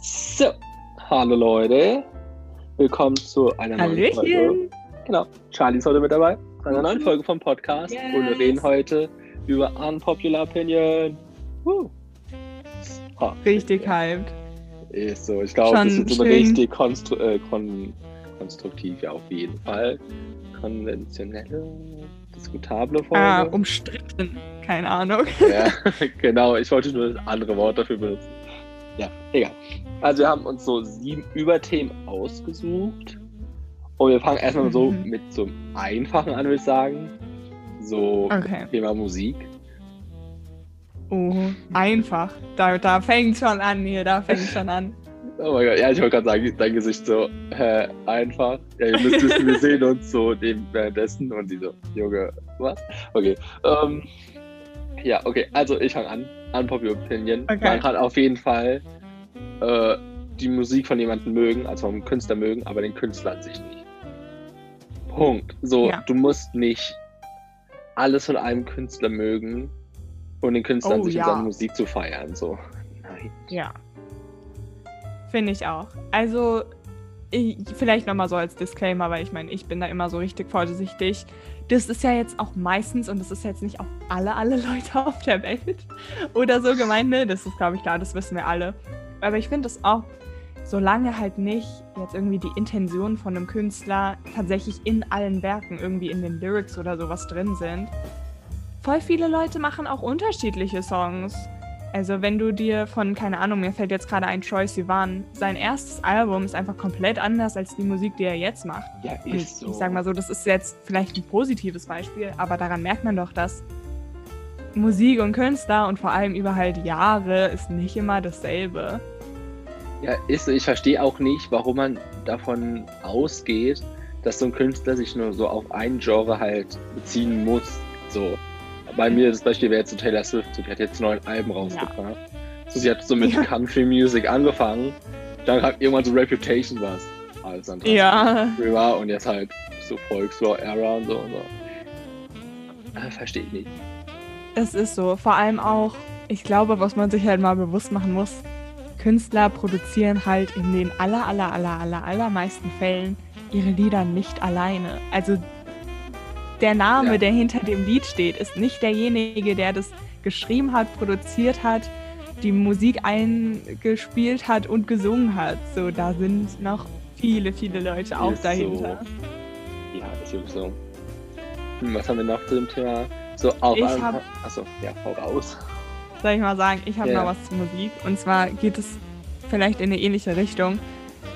So, hallo Leute. Willkommen zu einer neuen Folge. Hallöchen. Genau, Charlie ist heute mit dabei. Zu einer neuen Folge vom Podcast. Yes. Und wir reden heute über Unpopular Opinion. Woo. Ha, Richtig hyped. Ist so. Ich glaube, das ist so schön. richtig konstru äh, kon konstruktiv, ja, auf jeden Fall. Konventionelle, diskutable Folge. Ah, umstritten. Keine Ahnung. Ja, genau. Ich wollte nur das andere Wort dafür benutzen. Ja, egal. Also wir haben uns so sieben Überthemen ausgesucht. Und wir fangen erstmal so Mhm. mit so einem einfachen an, würde ich sagen. So Okay. Thema Musik. Oh, einfach. Da, da fängt schon an hier, da fängt schon an. Oh mein Gott, ja, ich wollte gerade sagen, dein Gesicht so, hä, einfach. Ja, ihr müsst wissen, wir sehen uns so währenddessen und die so, Junge, was? Okay. Ähm, ja, okay, also ich fange an. Unpopular Opinion. Okay. Man kann auf jeden Fall äh, die Musik von jemandem mögen, also vom Künstler mögen, aber den Künstler an sich nicht. Punkt. So, Ja. du musst nicht alles von einem Künstler mögen und den Künstler an Oh, sich ja. und seine Musik zu feiern. So, nein. Ja. Finde ich auch. Also, ich, vielleicht nochmal so als Disclaimer, weil ich meine, ich bin da immer so richtig vorsichtig. Das ist ja jetzt auch meistens, und das ist jetzt nicht auch alle, alle Leute auf der Welt oder so gemeint, ne? Das ist, glaube ich, klar, das wissen wir alle. Aber ich finde es auch, solange halt nicht jetzt irgendwie die Intention von einem Künstler tatsächlich in allen Werken irgendwie in den Lyrics oder sowas drin sind. Voll viele Leute machen auch unterschiedliche Songs. Also wenn du dir von, keine Ahnung, mir fällt jetzt gerade ein Troy Sivan, sein erstes Album ist einfach komplett anders als die Musik, die er jetzt macht. Ja, ist so. ich sag mal so, das ist jetzt vielleicht ein positives Beispiel, aber daran merkt man doch, dass Musik und Künstler und vor allem über halt Jahre ist nicht immer dasselbe. Ja, ist so. Ich verstehe auch nicht, warum man davon ausgeht, dass so ein Künstler sich nur so auf ein Genre halt beziehen muss. So. Bei mir das Beispiel wäre jetzt so Taylor Swift, so, die hat jetzt neun Alben rausgebracht. So, sie hat so mit Ja. Country Music angefangen, dann hat irgendwann so Reputation was alles andere Ja, war und jetzt halt so Volkswagen-Era und so und so. Äh, verstehe ich nicht. es ist so. Vor allem auch, ich glaube, was man sich halt mal bewusst machen muss, Künstler produzieren halt in den aller, aller, aller, aller, allermeisten Fällen ihre Lieder nicht alleine. Also der Name, Ja. der hinter dem Lied steht, ist nicht derjenige, der das geschrieben hat, produziert hat, die Musik eingespielt hat und gesungen hat. So, da sind noch viele, viele Leute auch Ist dahinter. Ja, ist wirklich so. Hm, was haben wir noch zu dem Thema? So, auf Ich hab- Achso, ja, hau raus. Soll ich mal sagen, ich habe Ja. noch was zur Musik. Und zwar geht es vielleicht in eine ähnliche Richtung.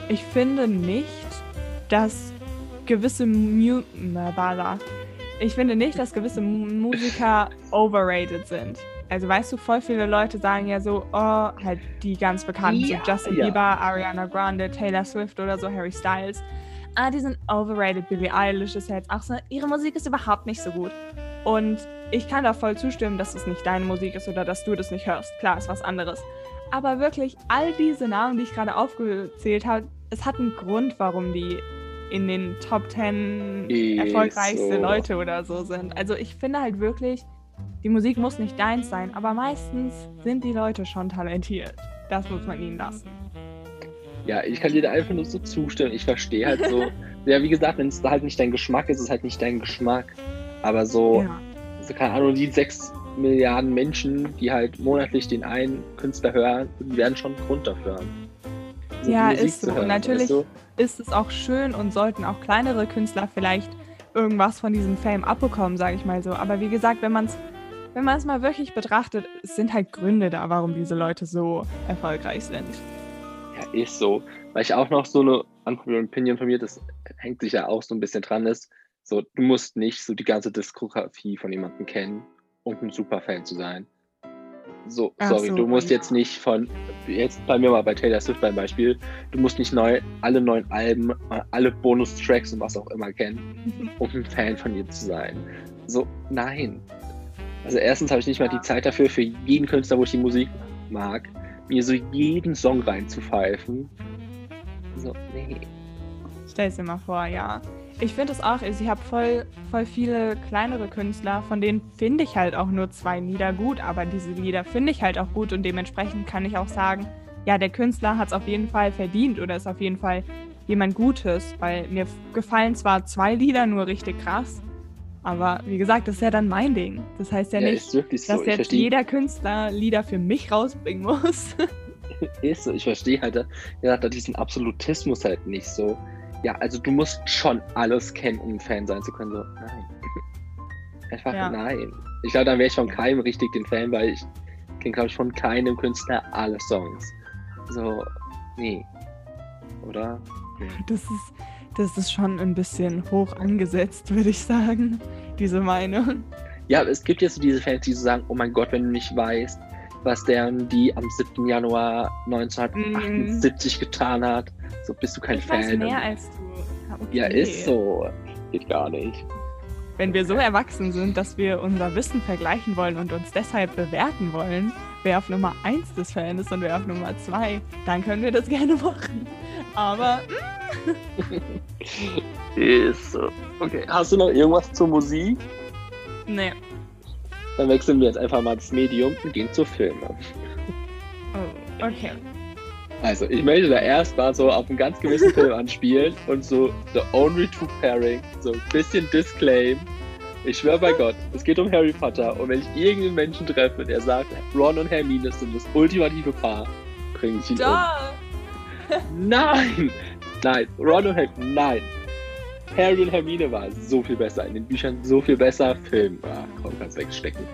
Ich finde nicht, dass gewisse Mu. Ich finde nicht, dass gewisse Mu- Musiker overrated sind. Also weißt du, voll viele Leute sagen ja so, oh, halt die ganz bekannten, Ja, so Justin ja. Bieber, Ariana Grande, Taylor Swift oder so, Harry Styles. Ah, die sind overrated. Billie Eilish ist ja jetzt auch so, ihre Musik ist überhaupt nicht so gut. Und ich kann da voll zustimmen, dass es nicht deine Musik ist oder dass du das nicht hörst. Klar, ist was anderes. Aber wirklich, all diese Namen, die ich gerade aufgezählt habe, es hat einen Grund, warum die in den Top 10 Ist erfolgreichste so. Leute oder so sind. Also ich finde halt wirklich, die Musik muss nicht deins sein, aber meistens sind die Leute schon talentiert. Das muss man ihnen lassen. Ja, ich kann dir da einfach nur so zustimmen. Ich verstehe halt so. ja, wie gesagt, wenn es halt nicht dein Geschmack ist, ist es halt nicht dein Geschmack. Aber so, Ja. so keine Ahnung, die sechs Milliarden Menschen, die halt monatlich den einen Künstler hören, werden schon einen Grund dafür haben. So Ja, ist so. Und hören, natürlich- weißt du? Ist es auch schön und sollten auch kleinere Künstler vielleicht irgendwas von diesem Fame abbekommen, sage ich mal so. Aber wie gesagt, wenn man es wenn man es mal wirklich betrachtet, es sind halt Gründe da, warum diese Leute so erfolgreich sind. Ja, ist so. Weil ich auch noch so eine Unpopular Opinion von mir, das hängt sich ja auch so ein bisschen dran ist. So, du musst nicht so die ganze Diskografie von jemandem kennen, um ein Superfan zu sein. So, Ach sorry, so, du musst ja. jetzt nicht von, jetzt bei mir mal bei Taylor Swift beim Beispiel, du musst nicht neu, alle neuen Alben, äh, alle Bonustracks und was auch immer kennen, um ein Fan von ihr zu sein. So, nein. Also erstens habe ich nicht mal die Zeit dafür, für jeden Künstler, wo ich die Musik mag, mir so jeden Song reinzupfeifen. So, nee. Stell dir mal vor, ja. Ich finde es auch, ich habe voll, voll viele kleinere Künstler, von denen finde ich halt auch nur zwei Lieder gut, aber diese Lieder finde ich halt auch gut und dementsprechend kann ich auch sagen, ja, der Künstler hat es auf jeden Fall verdient oder ist auf jeden Fall jemand Gutes, weil mir gefallen zwar zwei Lieder nur richtig krass, aber wie gesagt, das ist ja dann mein Ding. Das heißt ja, ja nicht, so. dass jetzt versteh... jeder Künstler Lieder für mich rausbringen muss. ist so, ich verstehe halt ja, diesen Absolutismus halt nicht so. Ja, also du musst schon alles kennen, um ein Fan sein zu können. So, nein. Einfach ja. nein. Ich glaube, dann wäre ich von keinem richtig den Fan, weil ich kenne, glaube ich, von keinem Künstler alle Songs. So, nee. Oder? Nee. Das ist, das ist schon ein bisschen hoch angesetzt, würde ich sagen, diese Meinung. Ja, es gibt jetzt so diese Fans, die so sagen, oh mein Gott, wenn du nicht weißt, was der die am 7. Januar 1978 mm. getan hat, so bist du kein ich Fan. Weiß mehr als du. Okay. Ja, ist so. Geht gar nicht. Wenn wir so erwachsen sind, dass wir unser Wissen vergleichen wollen und uns deshalb bewerten wollen, wer auf Nummer 1 des Fans ist und wer auf Nummer 2, dann können wir das gerne machen. Aber. ist so. Okay, hast du noch irgendwas zur Musik? Nee. Dann wechseln wir jetzt einfach mal das Medium und gehen zu Filmen. Oh, okay. Also, ich möchte da erst mal so auf einen ganz gewissen Film anspielen und so The Only Two Pairing, so ein bisschen Disclaim. Ich schwöre bei Gott, es geht um Harry Potter und wenn ich irgendeinen Menschen treffe, der sagt, Ron und Hermine sind das ultimative Paar, bringe ich ihn da. um. Nein! Nein, Ron und Hermine, nein. Harry und Hermine war so viel besser, in den Büchern so viel besser, Film, ah, komm, kannst wegstecken.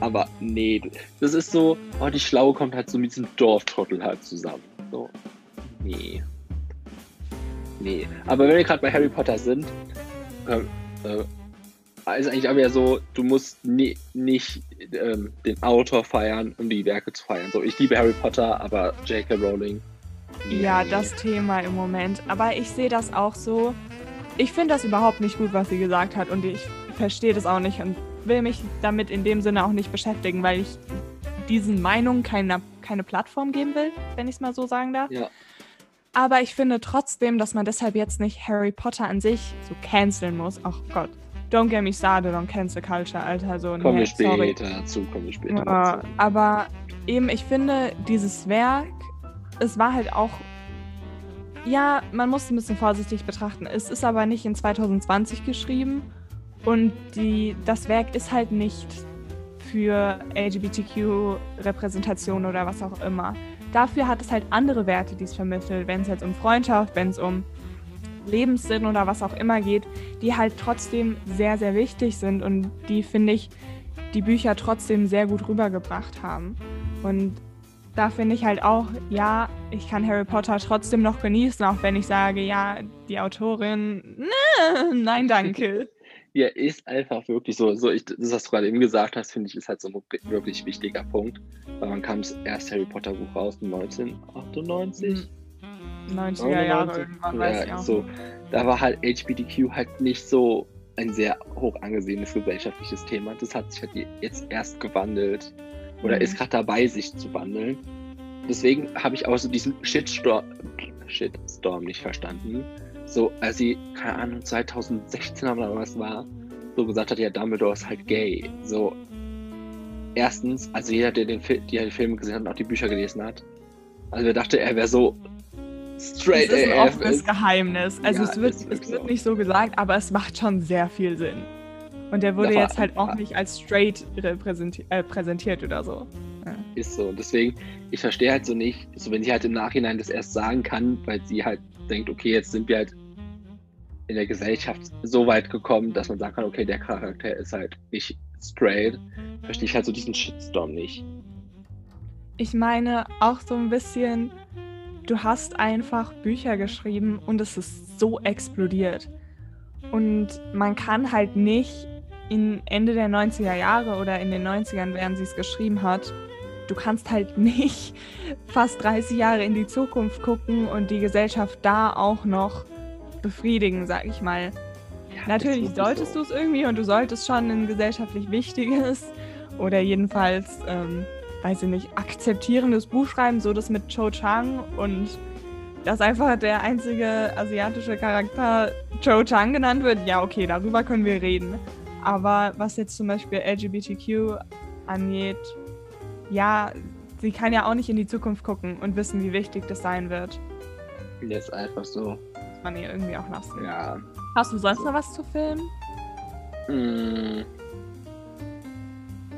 Aber nee, das ist so, oh, die Schlaue kommt halt so mit diesem Dorftrottel halt zusammen. So, nee. Nee. Aber wenn wir gerade bei Harry Potter sind, äh, äh, ist eigentlich aber ja so, du musst nie, nicht ähm, den Autor feiern, um die Werke zu feiern. So, ich liebe Harry Potter, aber J.K. Rowling. Nee. Ja, das Thema im Moment. Aber ich sehe das auch so. Ich finde das überhaupt nicht gut, was sie gesagt hat. Und ich verstehe das auch nicht und will mich damit in dem Sinne auch nicht beschäftigen, weil ich diesen Meinungen keine, keine Plattform geben will, wenn ich es mal so sagen darf. Ja. Aber ich finde trotzdem, dass man deshalb jetzt nicht Harry Potter an sich so canceln muss. Ach Gott. Don't get me started on cancel culture, Alter. So, kommen nee, wir später sorry. dazu, kommen wir später uh, dazu. Aber eben, ich finde, dieses Werk, es war halt auch ja, man muss es ein bisschen vorsichtig betrachten. Es ist aber nicht in 2020 geschrieben und die, das Werk ist halt nicht für LGBTQ-Repräsentation oder was auch immer. Dafür hat es halt andere Werte, die es vermittelt, wenn es jetzt um Freundschaft, wenn es um Lebenssinn oder was auch immer geht, die halt trotzdem sehr, sehr wichtig sind und die, finde ich, die Bücher trotzdem sehr gut rübergebracht haben. Und da finde ich halt auch, ja, ich kann Harry Potter trotzdem noch genießen, auch wenn ich sage, ja, die Autorin, ne, nein, danke. Ja, ist einfach wirklich so. so ich, das, was du gerade eben gesagt hast, finde ich, ist halt so ein wirklich wichtiger Punkt. Weil man kam das erste Harry Potter Buch raus 1998. 90er Jahre irgendwann, ja, weiß ich auch. So, da war halt HBTQ halt nicht so ein sehr hoch angesehenes gesellschaftliches Thema. Das hat sich halt jetzt erst gewandelt oder mhm. ist gerade dabei, sich zu wandeln. Deswegen habe ich auch so diesen Shitstorm, Shitstorm nicht verstanden. So, als sie, keine Ahnung, 2016 oder was war, so gesagt hat, ja, Dumbledore ist halt gay. So, erstens, also jeder, der den, Fi der den Film gesehen hat und auch die Bücher gelesen hat, also wer dachte, er wäre so straight Das ist ein offenes Geheimnis. Also ja, es, wird, es wird so. nicht so gesagt, aber es macht schon sehr viel Sinn. Und der wurde jetzt halt auch nicht als straight repräsenti äh, präsentiert oder so. Ja. Ist so. Deswegen, ich verstehe halt so nicht, so wenn sie halt im Nachhinein das erst sagen kann, weil sie halt denkt, okay, jetzt sind wir halt in der Gesellschaft so weit gekommen, dass man sagen kann, okay, der Charakter ist halt nicht straight, verstehe ich halt so diesen Shitstorm nicht. Ich meine auch so ein bisschen, du hast einfach Bücher geschrieben und es ist so explodiert. Und man kann halt nicht in Ende der 90er Jahre oder in den 90ern, während sie es geschrieben hat, du kannst halt nicht fast 30 Jahre in die Zukunft gucken und die Gesellschaft da auch noch befriedigen, sag ich mal. Ja, Natürlich solltest so. du es irgendwie und du solltest schon ein gesellschaftlich wichtiges oder jedenfalls, ähm, weiß ich nicht, akzeptierendes Buch schreiben, so das mit Cho Chang und dass einfach der einzige asiatische Charakter Cho Chang genannt wird. Ja, okay, darüber können wir reden. Aber was jetzt zum Beispiel LGBTQ angeht, ja, sie kann ja auch nicht in die Zukunft gucken und wissen, wie wichtig das sein wird. Jetzt einfach so. Man ihr irgendwie auch lassen. Ja. Hast du sonst noch was zu filmen? Hm.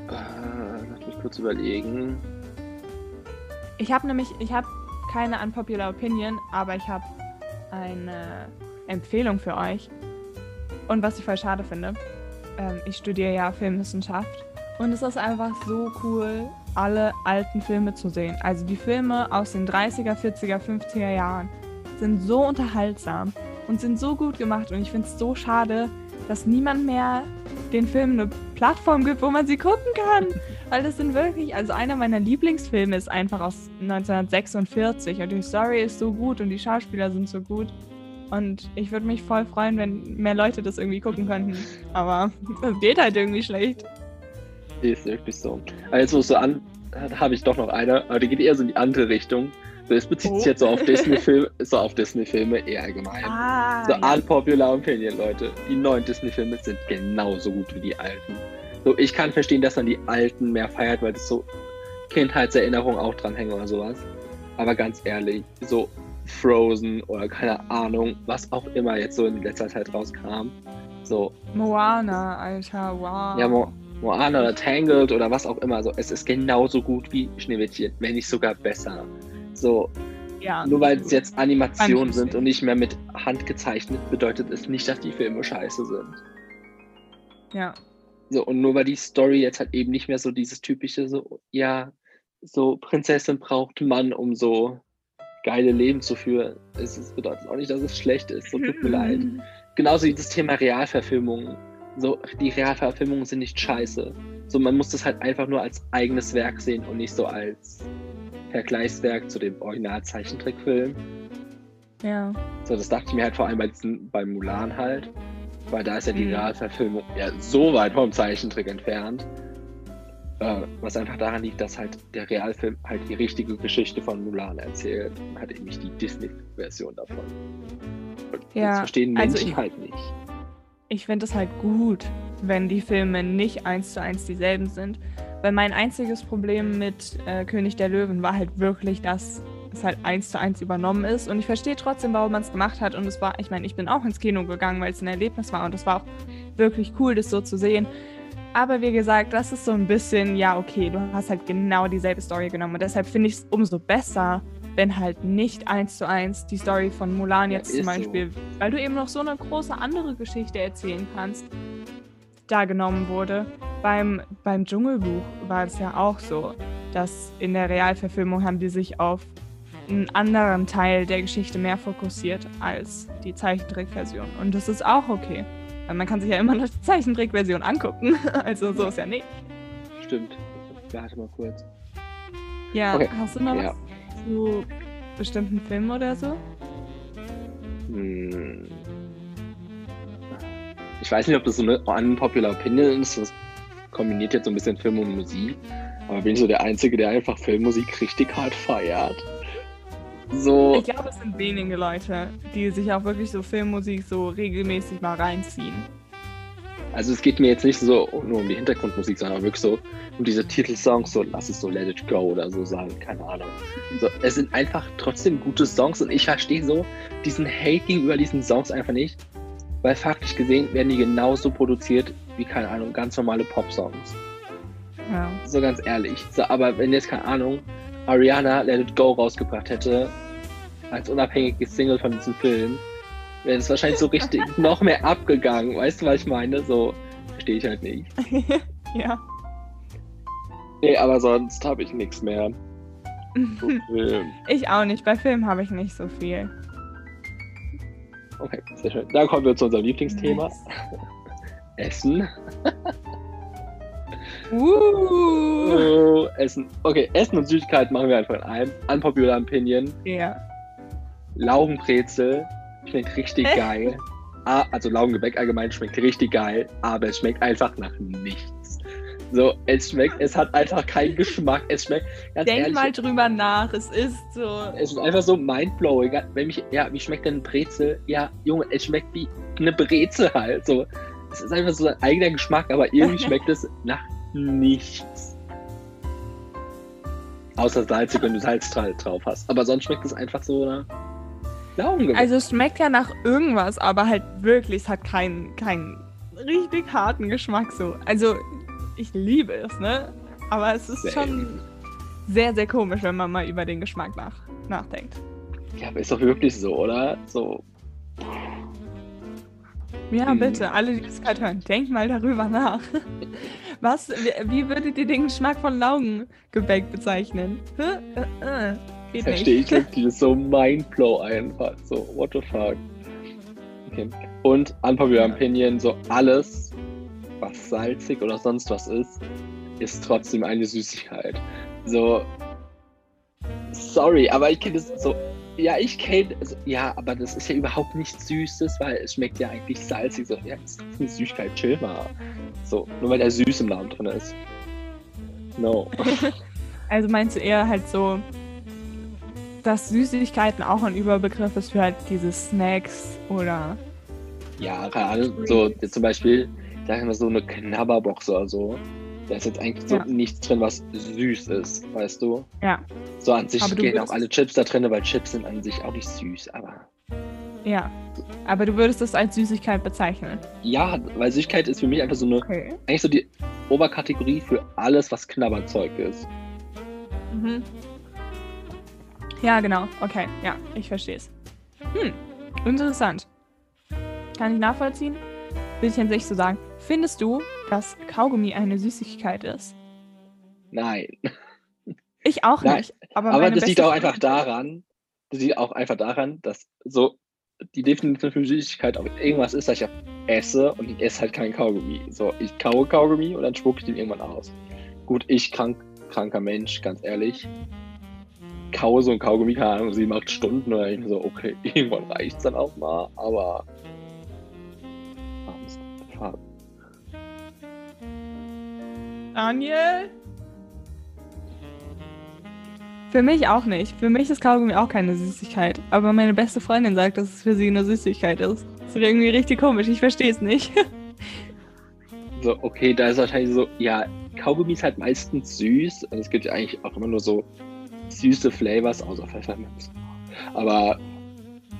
Äh, lass mich kurz überlegen. Ich habe nämlich, ich habe keine unpopular Opinion, aber ich habe eine Empfehlung für euch. Und was ich voll schade finde, ähm, ich studiere ja Filmwissenschaft und es ist einfach so cool, alle alten Filme zu sehen. Also die Filme aus den 30er, 40er, 50er Jahren sind so unterhaltsam und sind so gut gemacht und ich finde es so schade, dass niemand mehr den Filmen eine Plattform gibt, wo man sie gucken kann. Weil das sind wirklich, also einer meiner Lieblingsfilme ist einfach aus 1946 und die Story ist so gut und die Schauspieler sind so gut. Und ich würde mich voll freuen, wenn mehr Leute das irgendwie gucken könnten. Aber das geht halt irgendwie schlecht. Ist wirklich so. Es so an, habe ich doch noch eine, aber die geht eher so in die andere Richtung. So, es bezieht sich Oh. jetzt so auf Disney-Filme, so auf Disney-Filme eher allgemein. Ah, So ja. unpopular Opinion, Leute. Die neuen Disney-Filme sind genauso gut wie die alten. So, ich kann verstehen, dass man die alten mehr feiert, weil das so Kindheitserinnerungen auch dranhängen oder sowas. Aber ganz ehrlich, so Frozen oder keine Ahnung, was auch immer jetzt so in letzter Zeit rauskam. So, Moana, Alter, wow. ja, Mo Moana oder Tangled oder was auch immer. So, es ist genauso gut wie Schneewittchen, wenn nicht sogar besser. So, ja, nur weil es jetzt Animationen sind und nicht mehr mit Hand gezeichnet, bedeutet es nicht, dass die Filme scheiße sind. Ja, So, und nur weil die Story jetzt halt eben nicht mehr so dieses typische, so, ja, so Prinzessin braucht Mann, um so geile Leben zu führen. Es bedeutet auch nicht, dass es schlecht ist. So tut mir leid. Genauso wie das Thema Realverfilmungen. So, die Realverfilmungen sind nicht scheiße. So, man muss das halt einfach nur als eigenes Werk sehen und nicht so als Vergleichswerk zu dem Original-Zeichentrickfilm. Ja. So, das dachte ich mir halt vor allem bei, diesen, bei Mulan halt. Weil da ist ja die Mhm. Realverfilmung ja so weit vom Zeichentrick entfernt. Äh, was einfach daran liegt, dass halt der Realfilm halt die richtige Geschichte von Mulan erzählt und halt eben nicht die Disney-Version davon. Und Ja, das verstehen also Menschen ich- halt nicht. Ich finde es halt gut, wenn die Filme nicht eins zu eins dieselben sind. Weil mein einziges Problem mit äh, König der Löwen war halt wirklich, dass es halt eins zu eins übernommen ist. Und ich verstehe trotzdem, warum man es gemacht hat. Und es war, ich meine, ich bin auch ins Kino gegangen, weil es ein Erlebnis war. Und es war auch wirklich cool, das so zu sehen. Aber wie gesagt, das ist so ein bisschen, ja, okay, du hast halt genau dieselbe Story genommen. Und deshalb finde ich es umso besser, wenn halt nicht eins zu eins die Story von Mulan Ja, jetzt zum so. Beispiel, weil du eben noch so eine große andere Geschichte erzählen kannst, da genommen wurde. Beim, beim Dschungelbuch war es ja auch so, dass in der Realverfilmung haben die sich auf einen anderen Teil der Geschichte mehr fokussiert als die Zeichentrickversion. Und das ist auch okay. Weil man kann sich ja immer noch die Zeichentrickversion angucken. Also so ist ja nicht. Stimmt. Warte mal kurz. Ja, Okay. hast du noch Ja. was zu bestimmten Filmen oder so? Hm. Ich weiß nicht, ob das so eine unpopular Opinion ist. Das kombiniert jetzt so ein bisschen Film und Musik. Aber bin ich so der Einzige, der einfach Filmmusik richtig hart feiert. So, Ich glaube, es sind wenige Leute, die sich auch wirklich so Filmmusik so regelmäßig mal reinziehen. also es geht mir jetzt nicht so nur um die Hintergrundmusik, sondern wirklich so um diese Titelsongs, so lass es so Let It Go oder so sagen, keine Ahnung. So, es sind einfach trotzdem gute Songs und ich verstehe so diesen Hate gegenüber diesen Songs einfach nicht, weil faktisch gesehen werden die genauso produziert wie, keine Ahnung, ganz normale Pop-Songs. Ja. So ganz ehrlich. So, aber wenn jetzt, keine Ahnung, Ariana Let It Go rausgebracht hätte, als unabhängiges Single von diesem Film, wäre es wahrscheinlich so richtig noch mehr abgegangen. Weißt du, was ich meine? So verstehe ich halt nicht. ja. Nee, aber sonst habe ich nichts mehr. Film. Ich auch nicht. Bei Filmen habe ich nicht so viel. Okay, sehr schön. Dann kommen wir zu unserem Lieblingsthema. Nice. Essen. Uh. Oh, Essen. Okay, Essen und Süßigkeit machen wir einfach in einem. Unpopular Opinion. Ja. Laugenbrezel schmeckt richtig geil. Ah, also Laugengebäck allgemein schmeckt richtig geil, aber es schmeckt einfach nach nichts. So, es schmeckt, es hat einfach keinen Geschmack. Es schmeckt, ganz Denk ehrlich, mal drüber nach. Es ist so. es ist einfach so mindblowing. Wenn mich, ja, wie schmeckt denn ein Brezel? Ja, Junge, es schmeckt wie eine Brezel halt. So, es ist einfach so ein eigener Geschmack, aber irgendwie schmeckt es nach nichts. Außer salzig, wenn du Salz drauf hast. Aber sonst schmeckt es einfach so nach Laugengebäck. Also es schmeckt ja nach irgendwas, aber halt wirklich, es hat keinen, keinen richtig harten Geschmack so. Also ich liebe es, ne? Aber es ist Same. schon sehr, sehr komisch, wenn man mal über den Geschmack nach, nachdenkt. Ja, aber ist doch wirklich so, oder? So. Ja, hm. bitte, alle, die das gerade hören, denkt mal darüber nach. Was, wie, wie würdet ihr den Geschmack von Laugengebäck bezeichnen? Äh, äh, Verstehe ich wirklich, das so mindblow einfach. So, what the fuck. Okay. Und unpopular ja. opinion, so alles, was salzig oder sonst was ist, ist trotzdem eine Süßigkeit. So, sorry, aber ich kenne das so. Ja, ich kenne, also, ja, aber das ist ja überhaupt nichts Süßes, weil es schmeckt ja eigentlich salzig. So, ja, das ist eine Süßigkeit, chill mal. So, nur weil der süß im Namen drin ist. No. also meinst du eher halt so, dass Süßigkeiten auch ein Überbegriff ist für halt diese Snacks oder. Ja, gerade so zum Beispiel, sagen wir so eine Knabberbox oder so. Da ist jetzt eigentlich so ja. nichts drin, was süß ist, weißt du? Ja. So an sich gehen auch alle Chips da drin, weil Chips sind an sich auch nicht süß, aber. Ja. Aber du würdest das als Süßigkeit bezeichnen? Ja, weil Süßigkeit ist für mich einfach so eine. Okay. Eigentlich so die Oberkategorie für alles, was Knabberzeug ist. Mhm. Ja, genau. Okay, ja, ich verstehe es. Hm, interessant. Kann ich nachvollziehen? Will ich an sich so sagen. Findest du, dass Kaugummi eine Süßigkeit ist? Nein. Ich auch Nein. nicht. Aber, aber das liegt auch einfach daran, das liegt auch einfach daran, dass so die Definition für Süßigkeit auch irgendwas ist, dass ich esse und ich esse halt kein Kaugummi. So, ich kaue Kaugummi und dann spucke ich den irgendwann aus. Gut, ich krank, kranker Mensch, ganz ehrlich. Kaue so ein Kaugummi, keine Ahnung, sieben, acht Stunden oder ich so, okay, irgendwann reicht es dann auch mal, aber Daniel? Für mich auch nicht. Für mich ist Kaugummi auch keine Süßigkeit. Aber meine beste Freundin sagt, dass es für sie eine Süßigkeit ist. Das ist irgendwie richtig komisch. Ich verstehe es nicht. So, okay, da ist wahrscheinlich so, ja, Kaugummi ist halt meistens süß. Und es gibt ja eigentlich auch immer nur so süße Flavors, außer Pfefferminz. Aber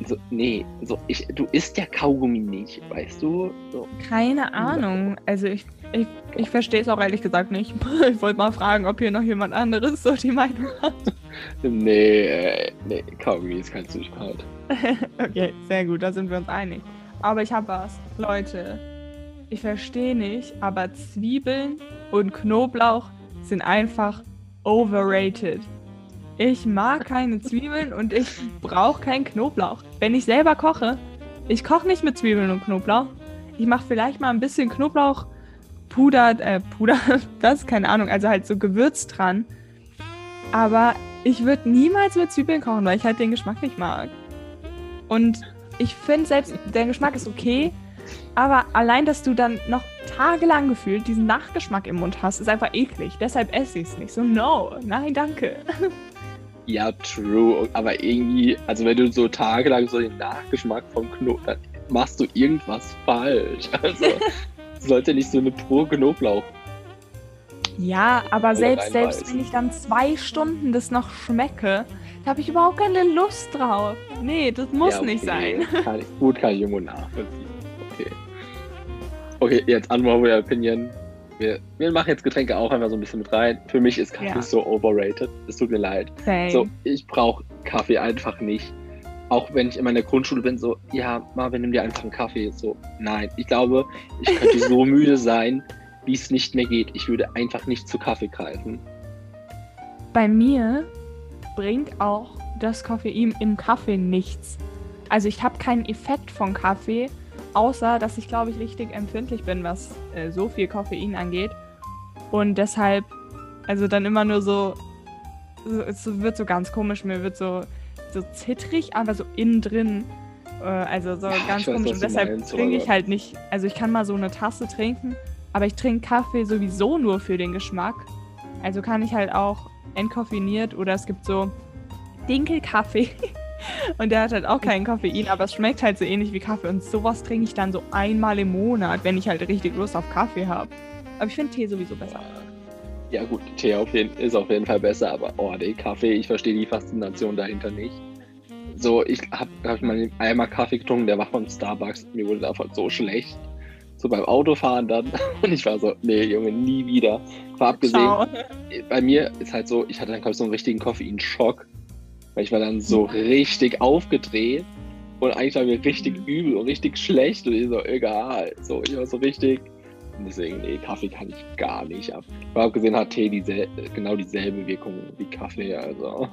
so, nee, so, ich, du isst ja Kaugummi nicht, weißt du? So. Keine Ahnung. Also ich ich, ich verstehe es auch ehrlich gesagt nicht. Ich wollte mal fragen, ob hier noch jemand anderes so die Meinung hat. nee, äh, nee, Kaugummi ist kein Süßigkeit. okay, sehr gut, da sind wir uns einig. Aber ich habe was. Leute, ich verstehe nicht, aber Zwiebeln und Knoblauch sind einfach overrated. Ich mag keine Zwiebeln und ich brauche keinen Knoblauch. Wenn ich selber koche, ich koche nicht mit Zwiebeln und Knoblauch. Ich mache vielleicht mal ein bisschen Knoblauch Puder, äh, Puder, das, keine Ahnung, also halt so Gewürz dran. Aber ich würde niemals mit Zwiebeln kochen, weil ich halt den Geschmack nicht mag. Und ich finde selbst, der Geschmack ist okay, aber allein, dass du dann noch tagelang gefühlt diesen Nachgeschmack im Mund hast, ist einfach eklig. Deshalb esse ich es nicht. So, no, nein, danke. Ja, true. Aber irgendwie, also wenn du so tagelang so den Nachgeschmack vom Knoblauch, dann machst du irgendwas falsch. Also, sollte nicht so eine pure Knoblauch. Ja, aber selbst, selbst wenn ich dann zwei Stunden das noch schmecke, da habe ich überhaupt keine Lust drauf. Nee, das muss ja, okay. nicht sein. Kann ich, gut kann ich irgendwo nachvollziehen. Okay. Okay, jetzt unpopular Opinion. Wir, wir machen jetzt Getränke auch einfach so ein bisschen mit rein. Für mich ist Kaffee ja. so overrated. Es tut mir leid. Same. So, ich brauche Kaffee einfach nicht auch wenn ich in meiner Grundschule bin, so, ja, Marvin, nimm dir einfach einen Kaffee. So, nein, ich glaube, ich könnte so müde sein, wie es nicht mehr geht. Ich würde einfach nicht zu Kaffee greifen. Bei mir bringt auch das Koffein im Kaffee nichts. Also ich habe keinen Effekt von Kaffee, außer dass ich, glaube ich, richtig empfindlich bin, was äh, so viel Koffein angeht. Und deshalb, also dann immer nur so, so, es wird so ganz komisch, mir wird so so zittrig, aber so innen drin. Äh, also so ja, ganz weiß, komisch. Und deshalb trinke ich halt nicht. Also ich kann mal so eine Tasse trinken, aber ich trinke Kaffee sowieso nur für den Geschmack. Also kann ich halt auch entkoffiniert oder es gibt so Dinkelkaffee. Und der hat halt auch keinen Koffein, aber es schmeckt halt so ähnlich wie Kaffee. Und sowas trinke ich dann so einmal im Monat, wenn ich halt richtig Lust auf Kaffee habe. Aber ich finde Tee sowieso besser. Ja gut, Tee auf jeden, ist auf jeden Fall besser, aber oh nee, Kaffee, ich verstehe die Faszination dahinter nicht. So, ich habe hab mal einmal Kaffee getrunken, der war von Starbucks, mir wurde davon so schlecht. So beim Autofahren dann. Und ich war so, nee, Junge, nie wieder. War abgesehen, Ciao. bei mir ist halt so, ich hatte dann, glaube ich, so einen richtigen Koffeinschock. Weil ich war dann so mhm. richtig aufgedreht und eigentlich war mir richtig mhm. übel und richtig schlecht und ich so, egal. So, ich war so richtig. Und deswegen, nee, Kaffee kann ich gar nicht ab. Aber abgesehen hat Tee diesel genau dieselbe Wirkung wie Kaffee, also.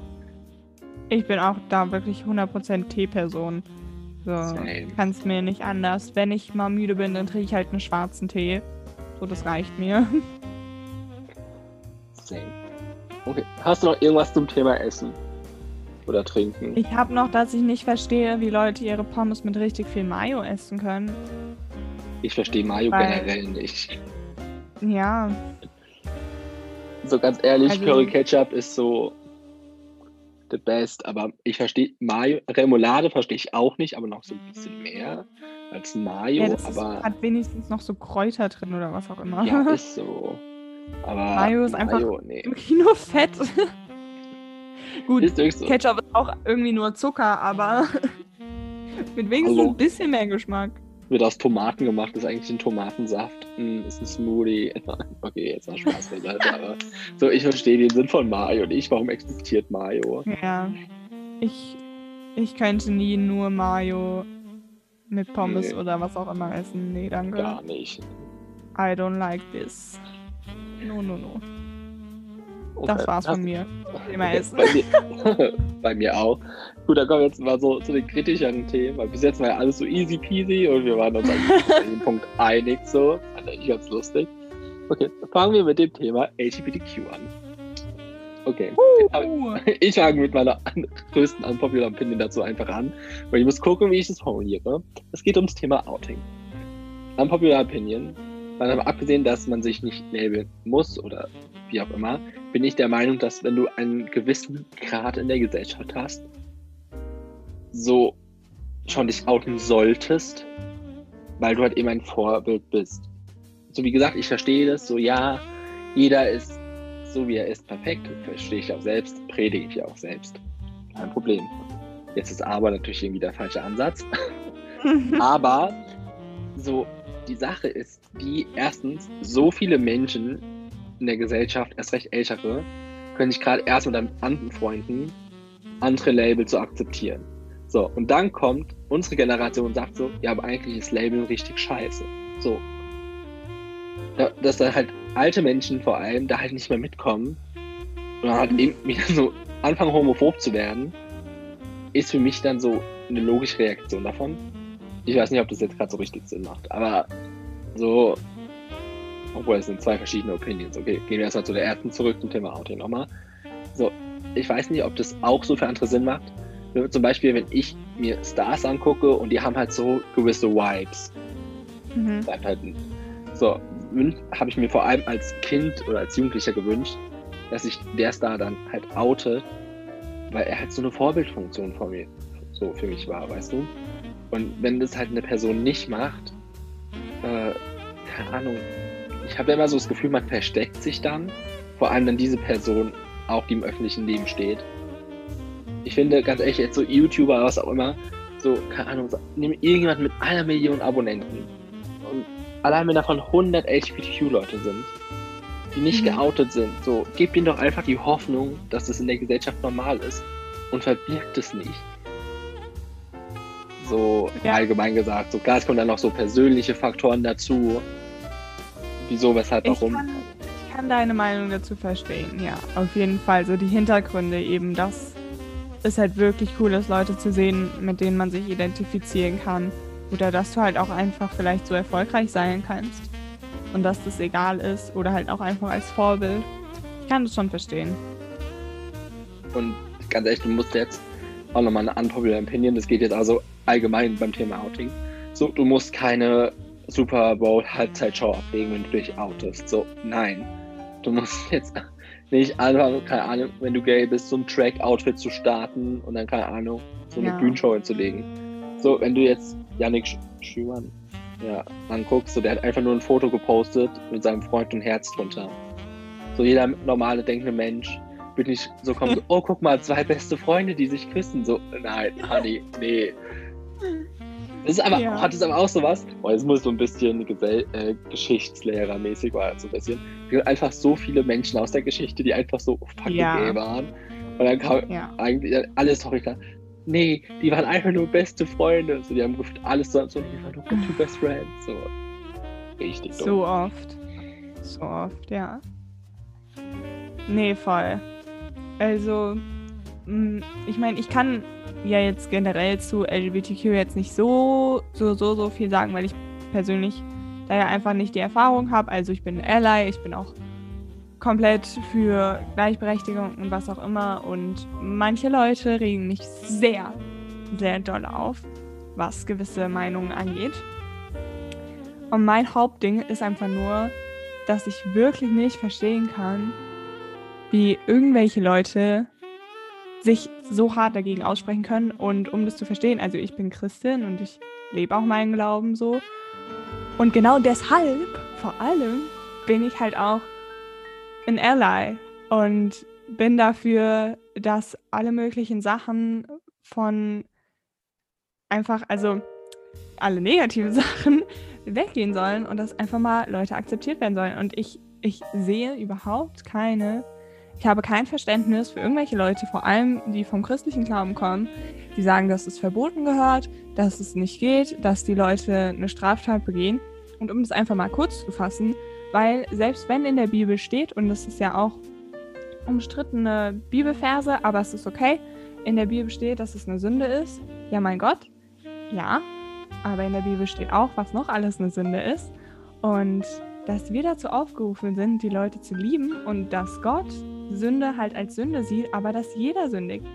Ich bin auch da wirklich 100% Tee-Person. So, kann es mir nicht anders. Wenn ich mal müde bin, dann trinke ich halt einen schwarzen Tee. So, das reicht mir. Same. Okay. Hast du noch irgendwas zum Thema Essen? Oder Trinken? Ich habe noch, dass ich nicht verstehe, wie Leute ihre Pommes mit richtig viel Mayo essen können. Ich verstehe Mayo Weil... generell nicht. Ja. So ganz ehrlich, also, Curry Ketchup ist so the best. Aber ich verstehe Mayo, Remoulade verstehe ich auch nicht, aber noch so ein bisschen mehr als Mayo. Ja, das aber ist, hat wenigstens noch so Kräuter drin oder was auch immer. Ja, ist so. Aber Mayo ist einfach Mayo, nee. nur Fett. Gut, ist so. Ketchup ist auch irgendwie nur Zucker, aber mit wenigstens also, ein bisschen mehr Geschmack wird aus Tomaten gemacht, ist eigentlich ein Tomatensaft, hm, ist ein Smoothie. Okay, jetzt war Spaß beiseite, aber so, ich verstehe den Sinn von Mayo nicht. Warum existiert Mayo? Ja, ich, ich könnte nie nur Mayo mit Pommes nee. oder was auch immer essen. Nee, danke. Gar nicht. I don't like this. No, no, no. Okay. Das war's von mir. Thema Essen. Bei mir, bei mir auch. Gut, dann kommen wir jetzt mal so zu den kritischeren Themen, weil bis jetzt war ja alles so easy peasy und wir waren uns an dem Punkt einig so. Fand ich ganz lustig. Okay, fangen wir mit dem Thema LGBTQ an. Okay. Uh. Ich fange mit meiner größten unpopular Opinion dazu einfach an, weil ich muss gucken, wie ich das formuliere. Es geht ums Thema Outing. Unpopular Opinion. Mal aber abgesehen, dass man sich nicht labeln muss oder wie auch immer, bin ich der Meinung, dass wenn du einen gewissen Grad in der Gesellschaft hast, so schon dich outen solltest, weil du halt eben ein Vorbild bist. So wie gesagt, ich verstehe das, so ja, jeder ist so wie er ist perfekt, verstehe ich auch selbst, predige ich auch selbst. Kein Problem. Jetzt ist aber natürlich irgendwie der falsche Ansatz. aber so die Sache ist, die erstens so viele Menschen in der Gesellschaft, erst recht ältere, können sich gerade erst mit anderen Freunden andere Label zu akzeptieren. So, und dann kommt unsere Generation und sagt so, ja, aber eigentlich ist Label richtig scheiße. So. Dass da halt alte Menschen vor allem da halt nicht mehr mitkommen und dann halt eben wieder so anfangen homophob zu werden, ist für mich dann so eine logische Reaktion davon. Ich weiß nicht, ob das jetzt gerade so richtig Sinn macht, aber so, obwohl es sind zwei verschiedene Opinions. Okay, gehen wir erstmal zu der ersten zurück zum Thema Outing nochmal. So, ich weiß nicht, ob das auch so für andere Sinn macht, zum Beispiel, wenn ich mir Stars angucke und die haben halt so gewisse Vibes. Mhm. Halt, so, habe ich mir vor allem als Kind oder als Jugendlicher gewünscht, dass sich der Star dann halt outet, weil er halt so eine Vorbildfunktion vor mir, so für mich war, weißt du? Und wenn das halt eine Person nicht macht, äh, keine Ahnung, ich habe ja immer so das Gefühl, man versteckt sich dann, vor allem dann diese Person auch, die im öffentlichen Leben steht ich finde, ganz ehrlich, jetzt so YouTuber, was auch immer, so, keine Ahnung, nimm irgendjemand mit einer Million Abonnenten und allein wenn davon 100 LGBTQ-Leute sind, die nicht mhm. geoutet sind, so, gib ihnen doch einfach die Hoffnung, dass das in der Gesellschaft normal ist und verbirgt es nicht. So ja. allgemein gesagt. So klar, es kommen dann noch so persönliche Faktoren dazu. Wieso, weshalb, warum. Ich kann, ich kann deine Meinung dazu verstehen, ja. Auf jeden Fall. So die Hintergründe eben, dass ist halt wirklich cool, dass Leute zu sehen, mit denen man sich identifizieren kann. Oder dass du halt auch einfach vielleicht so erfolgreich sein kannst. Und dass das egal ist. Oder halt auch einfach als Vorbild. Ich kann das schon verstehen. Und ganz ehrlich, du musst jetzt auch nochmal eine unpopular Opinion. Das geht jetzt also allgemein beim Thema Outing. So, du musst keine Super Bowl Halbzeitshow ablegen, wenn du dich outest. So, nein. Du musst jetzt nicht einfach, keine Ahnung, wenn du gay bist, so ein Track-Outfit zu starten und dann, keine Ahnung, so eine ja. Bühnenshow hinzulegen. So, wenn du jetzt Yannick Schümann ja, anguckst, so, der hat einfach nur ein Foto gepostet mit seinem Freund und Herz drunter. so jeder normale denkende Mensch, bin ich so kommen, so, oh, guck mal, zwei beste Freunde, die sich küssen. So, nein, Honey, nee. Das ist aber, ja. hat es aber auch so was. Oh, jetzt muss so ein bisschen Gesell äh, Geschichtslehrermäßig war so ein bisschen. Einfach so viele Menschen aus der Geschichte, die einfach so fucking ja. gay waren. Und dann kam ja. eigentlich alles klar. Nee, die waren einfach nur beste Freunde. So, die haben alles so, so die waren nur two best friends. So. Richtig dumm. So oft. So oft, ja. Nee, voll. Also, mm, ich meine, ich kann ja jetzt generell zu LGBTQ jetzt nicht so, so, so, so viel sagen, weil ich persönlich da ja einfach nicht die Erfahrung habe. Also ich bin Ally, ich bin auch komplett für Gleichberechtigung und was auch immer. Und manche Leute regen mich sehr, sehr doll auf, was gewisse Meinungen angeht. Und mein Hauptding ist einfach nur, dass ich wirklich nicht verstehen kann, wie irgendwelche Leute sich so hart dagegen aussprechen können. Und um das zu verstehen, also ich bin Christin und ich lebe auch meinen Glauben so. Und genau deshalb, vor allem, bin ich halt auch ein Ally und bin dafür, dass alle möglichen Sachen von einfach, also alle negativen Sachen weggehen sollen und dass einfach mal Leute akzeptiert werden sollen. Und ich, ich sehe überhaupt keine ich habe kein Verständnis für irgendwelche Leute, vor allem die vom christlichen Glauben kommen, die sagen, dass es verboten gehört, dass es nicht geht, dass die Leute eine Straftat begehen. Und um das einfach mal kurz zu fassen, weil selbst wenn in der Bibel steht, und das ist ja auch umstrittene Bibelverse, aber es ist okay, in der Bibel steht, dass es eine Sünde ist, ja mein Gott, ja, aber in der Bibel steht auch, was noch alles eine Sünde ist. Und dass wir dazu aufgerufen sind, die Leute zu lieben und dass Gott Sünde halt als Sünde sieht, aber dass jeder sündigt.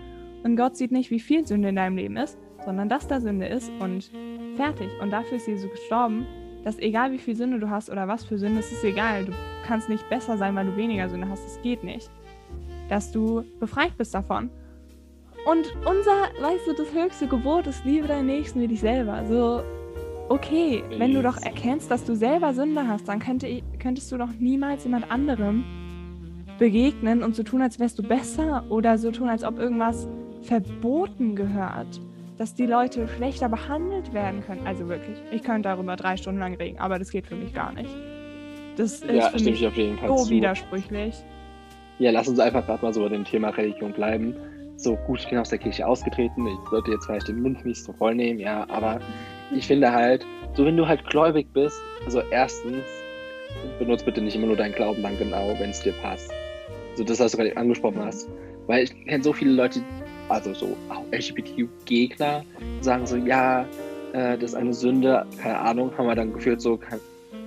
Und Gott sieht nicht, wie viel Sünde in deinem Leben ist, sondern dass da Sünde ist und fertig. Und dafür ist Jesus gestorben, dass egal wie viel Sünde du hast oder was für Sünde, es ist egal. Du kannst nicht besser sein, weil du weniger Sünde hast. Es geht nicht. Dass du befreit bist davon. Und unser, weißt du, das höchste Gebot ist, liebe deinen Nächsten wie dich selber. So, okay, wenn du doch erkennst, dass du selber Sünde hast, dann könnte, könntest du doch niemals jemand anderem begegnen und so tun, als wärst du besser oder so tun, als ob irgendwas verboten gehört, dass die Leute schlechter behandelt werden können. Also wirklich, ich könnte darüber drei Stunden lang reden, aber das geht für mich gar nicht. Das ist ja, für mich so zu. widersprüchlich. Ja, lass uns einfach gerade mal so bei dem Thema Religion bleiben. So gut, ich bin aus der Kirche ausgetreten, ich sollte jetzt vielleicht den Mund nicht so voll nehmen, ja, aber ich finde halt, so wenn du halt gläubig bist, also erstens, benutzt bitte nicht immer nur deinen Glauben dann genau, wenn es dir passt. So das, was du gerade angesprochen hast. Weil ich kenne so viele Leute, also so auch LGBTQ-Gegner, sagen so, ja, äh, das ist eine Sünde, keine Ahnung, haben wir dann geführt so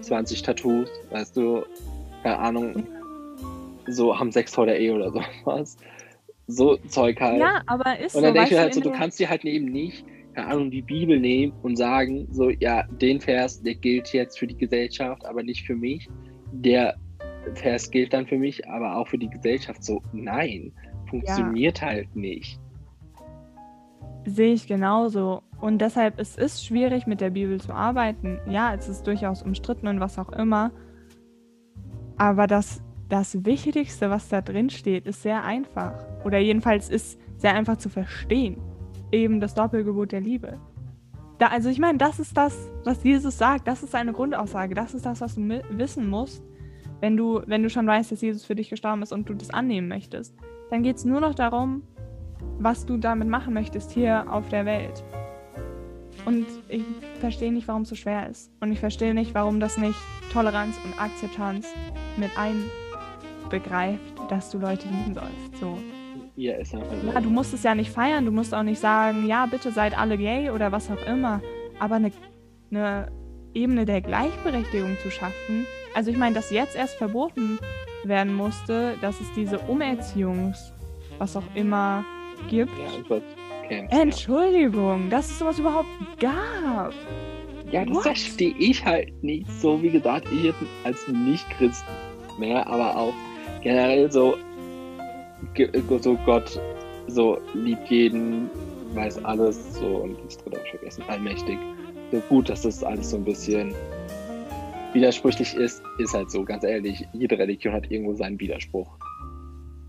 20 Tattoos, weißt du, keine Ahnung, so haben Sex vor der Ehe oder sowas. So Zeug halt. Ja, aber ist Und dann so, denke ich halt so, du kannst dir halt eben nicht, keine Ahnung, die Bibel nehmen und sagen, so, ja, den Vers, der gilt jetzt für die Gesellschaft, aber nicht für mich. Der Vers gilt dann für mich, aber auch für die Gesellschaft so, nein, funktioniert ja. halt nicht. Sehe ich genauso. Und deshalb es ist schwierig, mit der Bibel zu arbeiten. Ja, es ist durchaus umstritten und was auch immer. Aber das, das Wichtigste, was da drin steht, ist sehr einfach. Oder jedenfalls ist sehr einfach zu verstehen. Eben das Doppelgebot der Liebe. Da, also ich meine, das ist das, was Jesus sagt. Das ist seine Grundaussage. Das ist das, was du wissen musst, wenn du, wenn du schon weißt, dass Jesus für dich gestorben ist und du das annehmen möchtest, dann geht es nur noch darum, was du damit machen möchtest hier auf der Welt. Und ich verstehe nicht, warum es so schwer ist. Und ich verstehe nicht, warum das nicht Toleranz und Akzeptanz mit einbegreift, dass du Leute lieben sollst. So. Ja, ist einfach ja, du musst es ja nicht feiern, du musst auch nicht sagen, ja, bitte seid alle gay oder was auch immer. Aber eine, eine Ebene der Gleichberechtigung zu schaffen, also ich meine, dass jetzt erst verboten werden musste, dass es diese Umerziehungs, was auch immer gibt. Ja, Entschuldigung, dass es sowas überhaupt gab. Ja, das verstehe ich halt nicht. So wie gesagt, ich jetzt als Nicht-Christ mehr, aber auch generell so, so Gott so liebt jeden, weiß alles, so und das dritte habe ich vergessen, allmächtig. So gut, dass das alles so ein bisschen widersprüchlich ist, ist halt so, ganz ehrlich, jede Religion hat irgendwo seinen Widerspruch.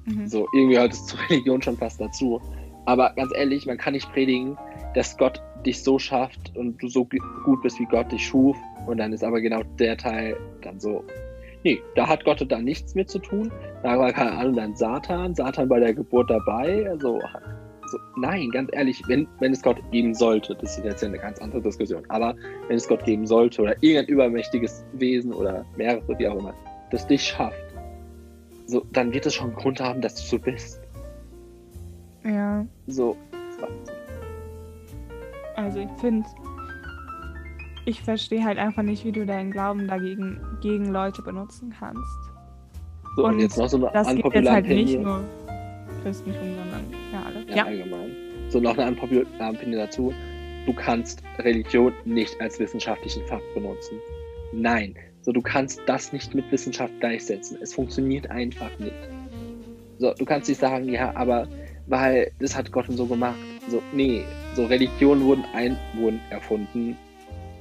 Mhm. So, irgendwie gehört es zur Religion schon fast dazu. Aber ganz ehrlich, man kann nicht predigen, dass Gott dich so schafft und du so gut bist, wie Gott dich schuf. Und dann ist aber genau der Teil dann so, nee, da hat Gott dann nichts mit zu tun. Da war keine Ahnung, dann Satan, Satan bei der Geburt dabei. Also, so, nein, ganz ehrlich, wenn, wenn es Gott geben sollte, das ist jetzt ja eine ganz andere Diskussion, aber wenn es Gott geben sollte oder irgendein übermächtiges Wesen oder mehrere, wie auch immer, das dich schafft, so, dann wird es schon einen Grund haben, dass du so bist. Ja, So, also ich finde, ich verstehe halt einfach nicht, wie du deinen Glauben dagegen gegen Leute benutzen kannst. so und, Und jetzt noch so eine Das geht jetzt unpopular halt nicht nur Christentum, sondern ja alle. Ja, Ja, allgemein. So noch eine unpopular Opinion dazu. Du kannst Religion nicht als wissenschaftlichen Fakt benutzen. Nein. So, du kannst das nicht mit Wissenschaft gleichsetzen. Es funktioniert einfach nicht. So, du kannst nicht sagen, ja, aber weil das hat Gott so gemacht. So, nee. So, Religionen wurden ein, wurden erfunden,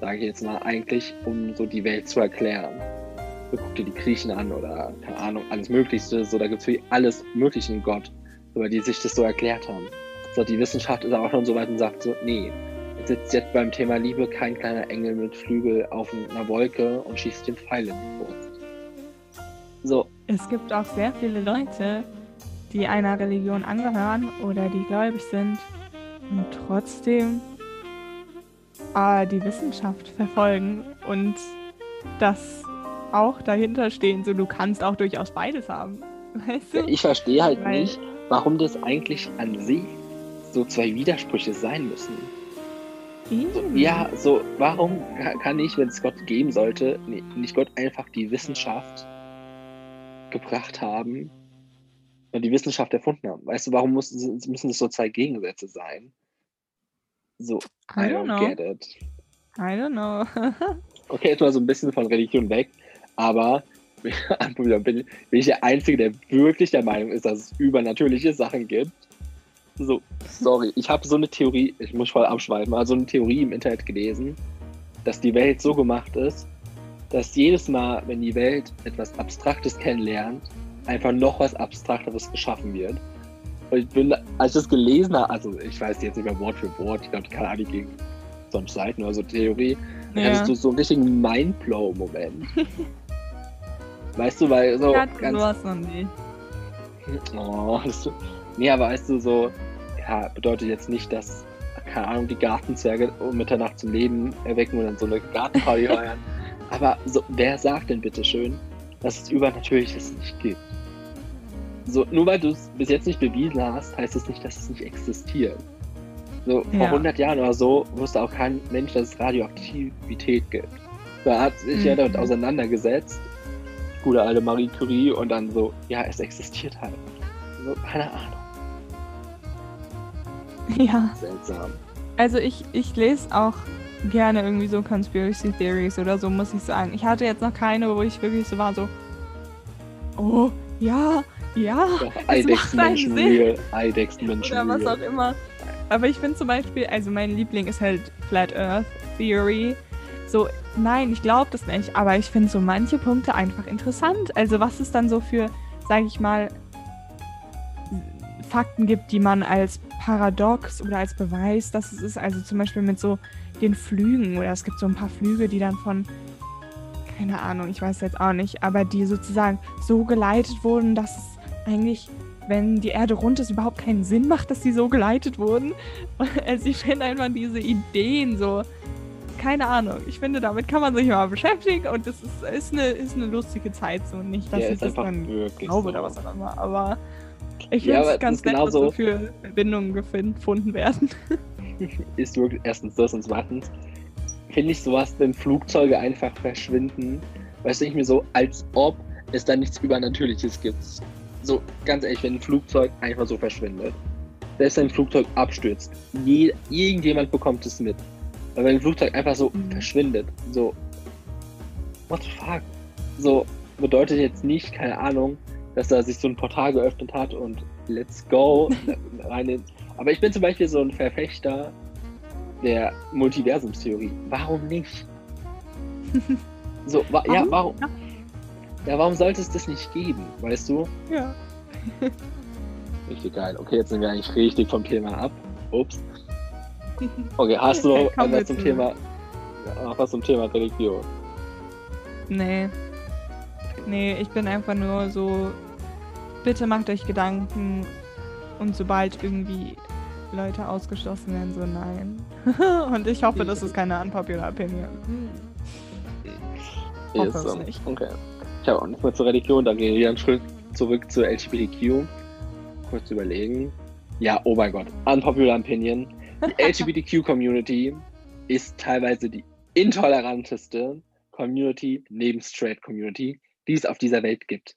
sage ich jetzt mal, eigentlich, um so die Welt zu erklären. So, guck dir die Griechen an oder, keine Ahnung, alles Möglichste. So, da gibt es für alles Mögliche in Gott, weil die sich das so erklärt haben. So, die Wissenschaft ist auch schon so weit und sagt so, nee, jetzt sitzt jetzt beim Thema Liebe kein kleiner Engel mit Flügel auf einer Wolke und schießt den Pfeil in die Brust. So, Es gibt auch sehr viele Leute, die einer Religion angehören oder die gläubig sind und trotzdem äh, die Wissenschaft verfolgen und das auch dahinter stehen. So, du kannst auch durchaus beides haben. Weißt du? ich verstehe halt Weil- nicht, warum das eigentlich an sich so zwei Widersprüche sein müssen. So, ja, so, warum ka- kann ich, wenn es Gott geben sollte, ni- nicht Gott einfach die Wissenschaft gebracht haben und die Wissenschaft erfunden haben? Weißt du, warum muss, müssen es so zwei Gegensätze sein? So, I I don't don't know. get it. I don't know. Okay, jetzt mal so ein bisschen von Religion weg, aber bin, bin ich der Einzige, der wirklich der Meinung ist, dass es übernatürliche Sachen gibt. So, sorry, ich habe so eine Theorie, ich muss voll abschweifen, also eine Theorie im Internet gelesen, dass die Welt so gemacht ist, dass jedes Mal, wenn die Welt etwas Abstraktes kennenlernt, einfach noch was Abstrakteres geschaffen wird. Und ich bin, als ich das gelesen habe, also ich weiß jetzt nicht mehr Wort für Wort, ich glaube, die kann Adi gegen sonst Seiten oder so Theorie, dann ja. hattest du so einen richtigen Mindblow-Moment. weißt du, weil so Ich hatte ganz. sowas noch nie. Oh, das, nee, aber weißt du, so, ja, bedeutet jetzt nicht, dass, keine Ahnung, die Gartenzwerge um Mitternacht zum Leben erwecken und dann so eine Gartenparty feiern. Aber so, wer sagt denn bitte schön, dass es Übernatürliches nicht gibt? So, nur weil du es bis jetzt nicht bewiesen hast, heißt es nicht, dass es nicht existiert. So, vor Ja. 100 Jahren oder so wusste auch kein Mensch, dass es Radioaktivität gibt. Da hat sich Mhm. ja damit auseinandergesetzt, gute alte Marie Curie, und dann so, ja, es existiert halt. So, keine Ahnung. Ja. Seltsam. Also ich, ich lese auch gerne irgendwie so Conspiracy Theories oder so, muss ich sagen. Ich hatte jetzt noch keine, wo ich wirklich so war, so, oh, ja, ja, Doch, macht Eidechsenmenschen einen Sinn. real. Eidechsenmenschen oder was auch immer. Aber ich finde zum Beispiel, also mein Liebling ist halt Flat Earth Theory. So, nein, ich glaube das nicht, aber ich finde so manche Punkte einfach interessant. Also was es dann so für, sage ich mal, Fakten gibt, die man als Paradox oder als Beweis, dass es ist, also zum Beispiel mit so den Flügen oder es gibt so ein paar Flüge, die dann von, keine Ahnung, ich weiß jetzt auch nicht, aber die sozusagen so geleitet wurden, dass es eigentlich, wenn die Erde rund ist, überhaupt keinen Sinn macht, dass die so geleitet wurden. Also ich finde einfach diese Ideen so, keine Ahnung, ich finde, damit kann man sich mal beschäftigen und das ist, ist, eine, ist eine lustige Zeit so, nicht, dass Ja, ich das dann glaube so. oder was auch immer, aber ich Ja, finde es ganz das ist nett, was so für Verbindungen gefunden werden. ist wirklich erstens das und zweitens finde ich sowas, wenn Flugzeuge einfach verschwinden, weißt du, ich mir so, als ob es da nichts Übernatürliches gibt. So, ganz ehrlich, wenn ein Flugzeug einfach so verschwindet, selbst wenn ein Flugzeug abstürzt, je, irgendjemand bekommt es mit. Weil wenn ein Flugzeug einfach so Mhm. verschwindet, so, what the fuck? So, bedeutet jetzt nicht, keine Ahnung, dass da sich so ein Portal geöffnet hat und let's go rein in, aber ich bin zum Beispiel so ein Verfechter der Multiversumstheorie. Warum nicht? So, wa Warum? ja, warum? Ja. Warum sollte es das nicht geben, weißt du? Ja. Richtig geil. Okay, jetzt sind wir eigentlich richtig vom Thema ab. Ups. Okay, hast du noch etwas zum zu- Thema, noch was zum Thema Religion? Nee. Nee, ich bin einfach nur so, bitte macht euch Gedanken und sobald irgendwie Leute ausgeschlossen werden, so nein. und ich hoffe, das ist keine unpopular opinion. Hoffe Ist, es ähm, nicht. Okay. Ich habe auch nichts mehr zur Religion, dann gehen wir einen Schritt zurück zur LGBTQ. Kurz überlegen. Ja, oh mein Gott. Unpopular Opinion. Die LGBTQ-Community ist teilweise die intoleranteste Community neben Straight Community, die es auf dieser Welt gibt.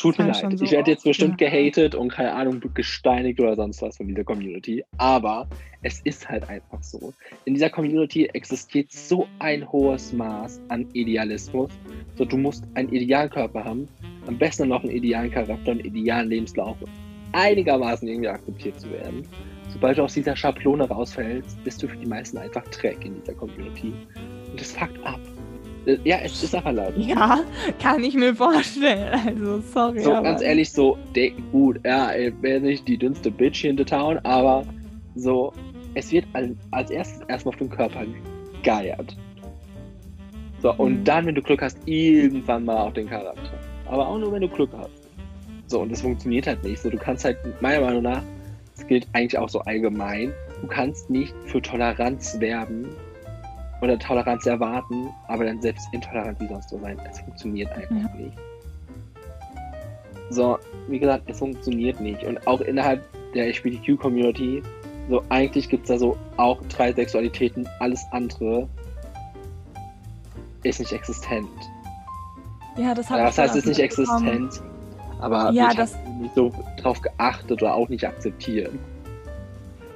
Tut mir leid. so ich werde jetzt bestimmt gehört. gehatet und keine Ahnung, gesteinigt oder sonst was von dieser Community. Aber es ist halt einfach so. In dieser Community existiert so ein hohes Maß an Idealismus. So, du musst einen idealen Körper haben, am besten noch einen idealen Charakter, einen idealen Lebenslauf, um einigermaßen irgendwie akzeptiert zu werden. Sobald du aus dieser Schablone rausfällst, bist du für die meisten einfach Dreck in dieser Community. Und das fuckt ab. Ja, es ist aber leider. Ja, kann ich mir vorstellen. Also, sorry. So, ganz ehrlich, so, de, gut, ja, ich wäre nicht die dünnste Bitch in der Town, aber so, es wird als, als erstes erstmal auf den Körper geiert. So, und Mhm. dann, wenn du Glück hast, irgendwann mal auf den Charakter. Aber auch nur, wenn du Glück hast. So, und das funktioniert halt nicht. So, du kannst halt, meiner Meinung nach, das gilt eigentlich auch so allgemein, du kannst nicht für Toleranz werben oder Toleranz erwarten, aber dann selbst intolerant wie sonst so sein. Es funktioniert einfach Ja. nicht. So, wie gesagt, es funktioniert nicht. Und auch innerhalb der LGBTQ-Community, so eigentlich gibt es da so auch drei Sexualitäten, alles andere ist nicht existent. Ja, das habe Ja, das heißt, es ist nicht existent, aber Ja, das- nicht so drauf geachtet oder auch nicht akzeptiert.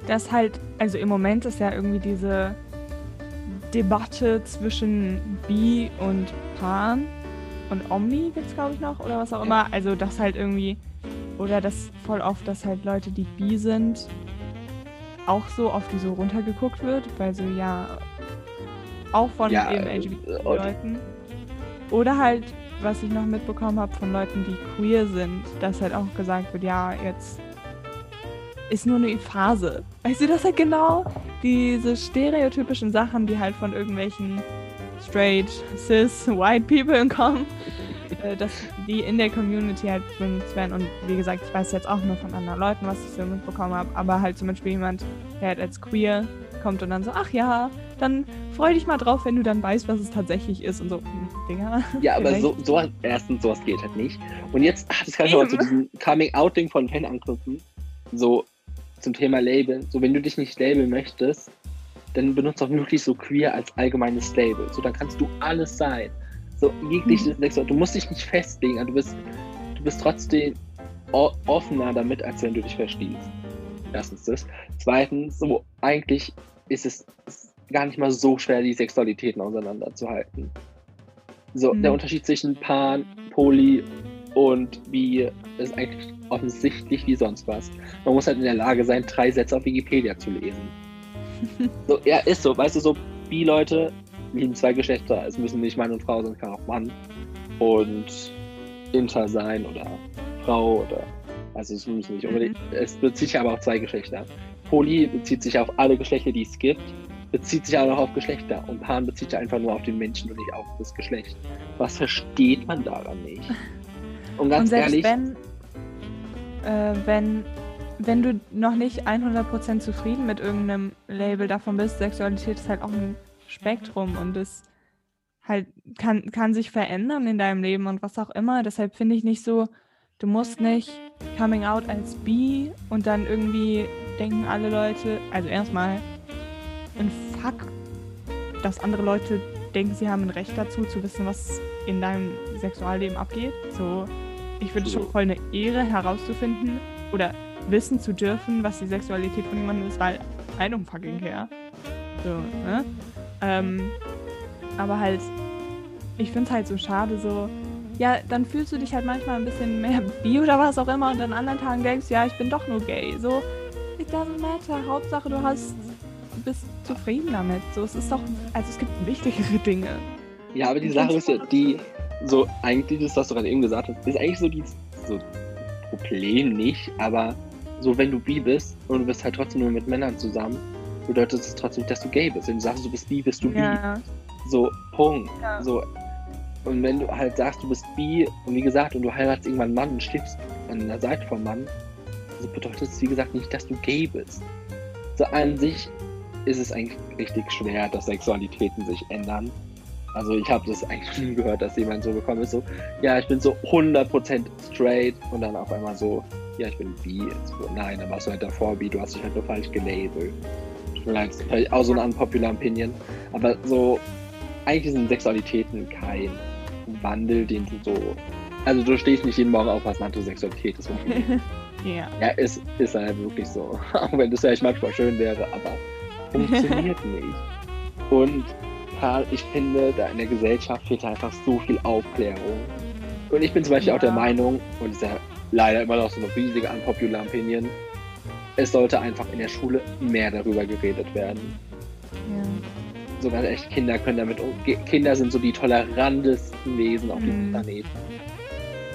Das halt, also im Moment ist ja irgendwie diese Debatte zwischen Bi und Pan und Omni gibt's glaube ich noch oder was auch immer. Also das halt irgendwie, oder das voll oft, dass halt Leute, die Bi sind, auch so auf die so runtergeguckt wird, weil so ja auch von Ja, eben äh, LGBT-Leuten. Oder halt, was ich noch mitbekommen habe von Leuten, die queer sind, dass halt auch gesagt wird, ja, jetzt ist nur eine Phase. Weißt du, das halt genau diese stereotypischen Sachen, die halt von irgendwelchen straight, cis, white people kommen, äh, dass die in der Community halt benutzt werden. Und wie gesagt, ich weiß jetzt auch nur von anderen Leuten, was ich so mitbekommen habe, aber halt zum Beispiel jemand, der halt als queer kommt und dann so, ach ja, dann freu dich mal drauf, wenn du dann weißt, was es tatsächlich ist und so, hm, Digga. Ja, aber so, so erstens sowas geht halt nicht. Und jetzt, das kann ich mal zu diesem Coming-out-Ding von Fan anknüpfen. So zum Thema Label. So, wenn du dich nicht labeln möchtest, dann benutzt doch wirklich so queer als allgemeines Label. So, dann kannst du alles sein. So, jegliche Mhm. Sexualität. Du musst dich nicht festlegen, aber du bist, du bist trotzdem offener damit, als wenn du dich verstehst. Erstens das. Zweitens, so, eigentlich ist es gar nicht mal so schwer, die Sexualitäten auseinanderzuhalten. So, Mhm. der Unterschied zwischen Pan, Poly und Bi ist eigentlich offensichtlich wie sonst was. Man muss halt in der Lage sein, drei Sätze auf Wikipedia zu lesen. so, ja, ist so. Weißt du, so Bi-Leute lieben zwei Geschlechter. Es müssen nicht Mann und Frau sein, es kann auch Mann und Inter sein oder Frau oder. Also es müssen nicht unbedingt. Es bezieht sich aber auf zwei Geschlechter. Poly bezieht sich auf alle Geschlechter, die es gibt, bezieht sich auch noch auf Geschlechter. Und Pan bezieht sich einfach nur auf den Menschen und nicht auf das Geschlecht. Was versteht man daran nicht? Und ganz und selbst ehrlich, wenn, äh, wenn, wenn du noch nicht 100% zufrieden mit irgendeinem Label davon bist, Sexualität ist halt auch ein Spektrum und es halt kann, kann sich verändern in deinem Leben und was auch immer. Deshalb finde ich nicht so, du musst nicht coming out als bi und dann irgendwie denken alle Leute, also erstmal ein Fuck, dass andere Leute denken, sie haben ein Recht dazu, zu wissen, was in deinem Sexualleben abgeht. So, ich finde es schon voll eine Ehre herauszufinden oder wissen zu dürfen, was die Sexualität von jemandem ist, weil I don't fucking care. So, ne? Ähm, aber halt, ich finde es halt so schade, so, ja, dann fühlst du dich halt manchmal ein bisschen mehr bi oder was auch immer und an anderen Tagen denkst, ja, ich bin doch nur gay. So, it doesn't matter. Hauptsache, du hast, bist zufrieden damit. So, es ist doch, also es gibt wichtigere Dinge. Ja, aber die Sache ist ja, die, so, eigentlich, das, was du gerade eben gesagt hast, ist eigentlich so dieses so Problem nicht, aber so, wenn du bi bist und du bist halt trotzdem nur mit Männern zusammen, bedeutet es trotzdem nicht, dass du gay bist. Wenn du sagst, du bist bi, bist du bi. Ja. So, Punkt. Ja. So. Und wenn du halt sagst, du bist bi und wie gesagt, und du heiratest irgendwann einen Mann und stirbst an der Seite vom Mann, so bedeutet es, wie gesagt, nicht, dass du gay bist. So an sich ist es eigentlich richtig schwer, dass Sexualitäten sich ändern. Also ich habe das eigentlich nie gehört, dass jemand so gekommen ist, so, ja, ich bin so 100% straight und dann auf einmal so, ja, ich bin bi. So, nein, dann warst du halt davor bi, du hast dich halt nur falsch gelabelt. Tut mir leid, das ist vielleicht auch so ein unpopular Opinion. Aber so, eigentlich sind Sexualitäten kein Wandel, den du so. Also du stehst nicht jeden Morgen auf, hast eine Sexualität. Das funktioniert. Ja. ja, ist, ist halt wirklich so. Auch wenn das vielleicht manchmal schön wäre, aber funktioniert nicht. Und ich finde, da in der Gesellschaft fehlt einfach so viel Aufklärung. Und ich bin zum Beispiel Ja. auch der Meinung, und das ist ja leider immer noch so eine riesige unpopular Opinion, es sollte einfach in der Schule mehr darüber geredet werden. ja. So ganz echt, Kinder können damit umgehen. Kinder sind so die tolerantesten Wesen auf diesem Mhm. Planeten.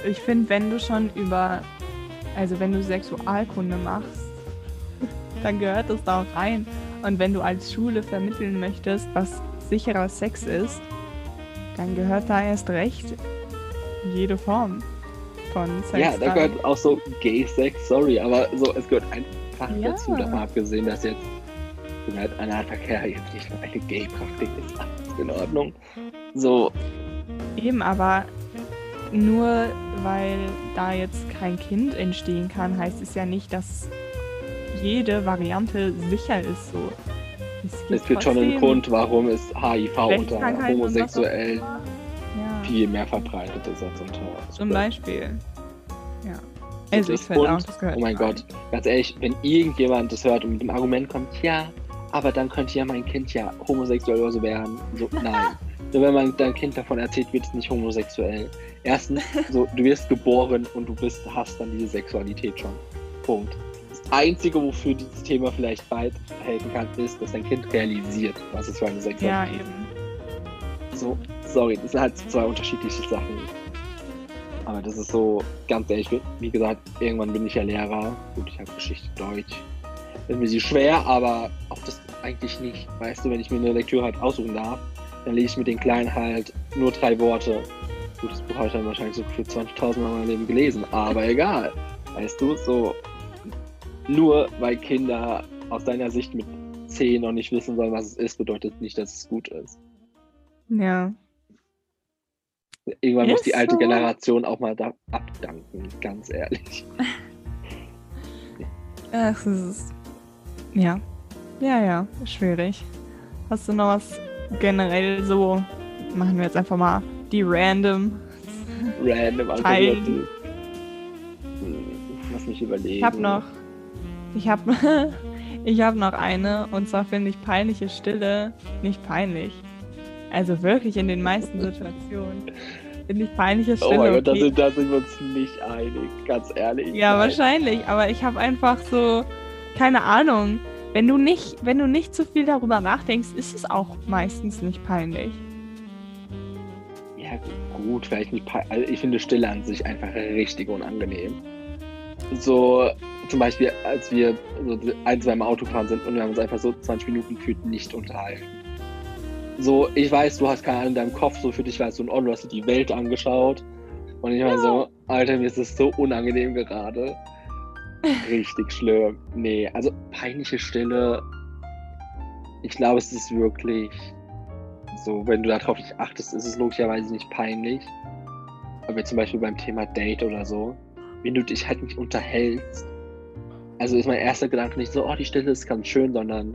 Ich finde, wenn du schon über, also wenn du Sexualkunde machst, dann gehört das da auch rein. Und wenn du als Schule vermitteln möchtest, was sicherer Sex ist, dann gehört da erst recht jede Form von Sex. Ja, da rein. gehört auch so Gay-Sex, sorry, aber so, es gehört einfach Ja. dazu, davon abgesehen, dass jetzt halt Analverkehr jetzt nicht nur eine Gay-Praktik ist, alles in Ordnung. So, Eben, aber nur weil da jetzt kein Kind entstehen kann, heißt es ja nicht, dass jede Variante sicher ist. So. Es gibt schon einen Grund, warum es HIV unter Homosexuellen. Ja, viel mehr verbreitet ist als unter zum Beispiel. Ja. So Also ich finde auch, das gehört Oh mein. Gott, ganz ehrlich, wenn irgendjemand das hört und mit dem Argument kommt, ja, aber dann könnte ja mein Kind ja homosexuell oder so werden. So, nein. Nur wenn man dein Kind davon erzählt, wird es nicht homosexuell. Erstens, so, du wirst geboren und du bist, hast dann diese Sexualität schon. Punkt. Einzige, wofür dieses Thema vielleicht bald helfen kann, ist, dass dein Kind realisiert, was es für eine Ja, Sexualität eben. ist. So, sorry, das sind halt zwei unterschiedliche Sachen. Aber das ist so, ganz ehrlich, wie gesagt, irgendwann bin ich ja Lehrer. Gut, ich habe Geschichte Deutsch. Das ist mir sie schwer, aber auch das eigentlich nicht. Weißt du, wenn ich mir eine Lektüre halt aussuchen darf, dann lese ich mit den Kleinen halt nur drei Worte. Gut, das Buch habe ich dann wahrscheinlich so für 20.000 Mal in meinem Leben gelesen, aber egal. Weißt du, so nur weil Kinder aus deiner Sicht mit 10 noch nicht wissen sollen, was es ist, bedeutet nicht, dass es gut ist. Ja. Irgendwann muss Ist die alte so. Generation auch mal da abdanken, ganz ehrlich. Ach, es ist. Ja. Ja, ja. Schwierig. Hast du noch was generell so? Machen wir jetzt einfach mal die random. Random Teil. Alternative. Hm, Lass mich überlegen. Ich hab noch. Ich hab. ich hab noch eine. Und zwar finde ich peinliche Stille nicht peinlich. Also wirklich in den meisten Situationen. Finde ich peinliche Stille. Oh mein Gott, da okay. sind, da sind wir uns nicht einig, ganz ehrlich. Ja, Nein. wahrscheinlich, aber ich habe einfach so keine Ahnung. Wenn du nicht, wenn du nicht so viel darüber nachdenkst, ist es auch meistens nicht peinlich. Ja, gut, vielleicht nicht. pein- Also ich finde Stille an sich einfach richtig unangenehm. So, zum Beispiel, als wir so ein, zwei Mal Auto gefahren sind und wir haben uns einfach so 20 Minuten gefühlt nicht unterhalten. So, ich weiß, du hast keine Ahnung in deinem Kopf, so für dich war es so ein On, du hast dir die Welt angeschaut. Und ich war so, Alter, mir ist das so unangenehm gerade. Richtig schlimm. Nee, also peinliche Stille. Ich glaube, es ist wirklich so, wenn du darauf nicht achtest, ist es logischerweise nicht peinlich. Aber zum Beispiel beim Thema Date oder so, wenn du dich halt nicht unterhältst, also ist mein erster Gedanke nicht so, oh, die Stille ist ganz schön, sondern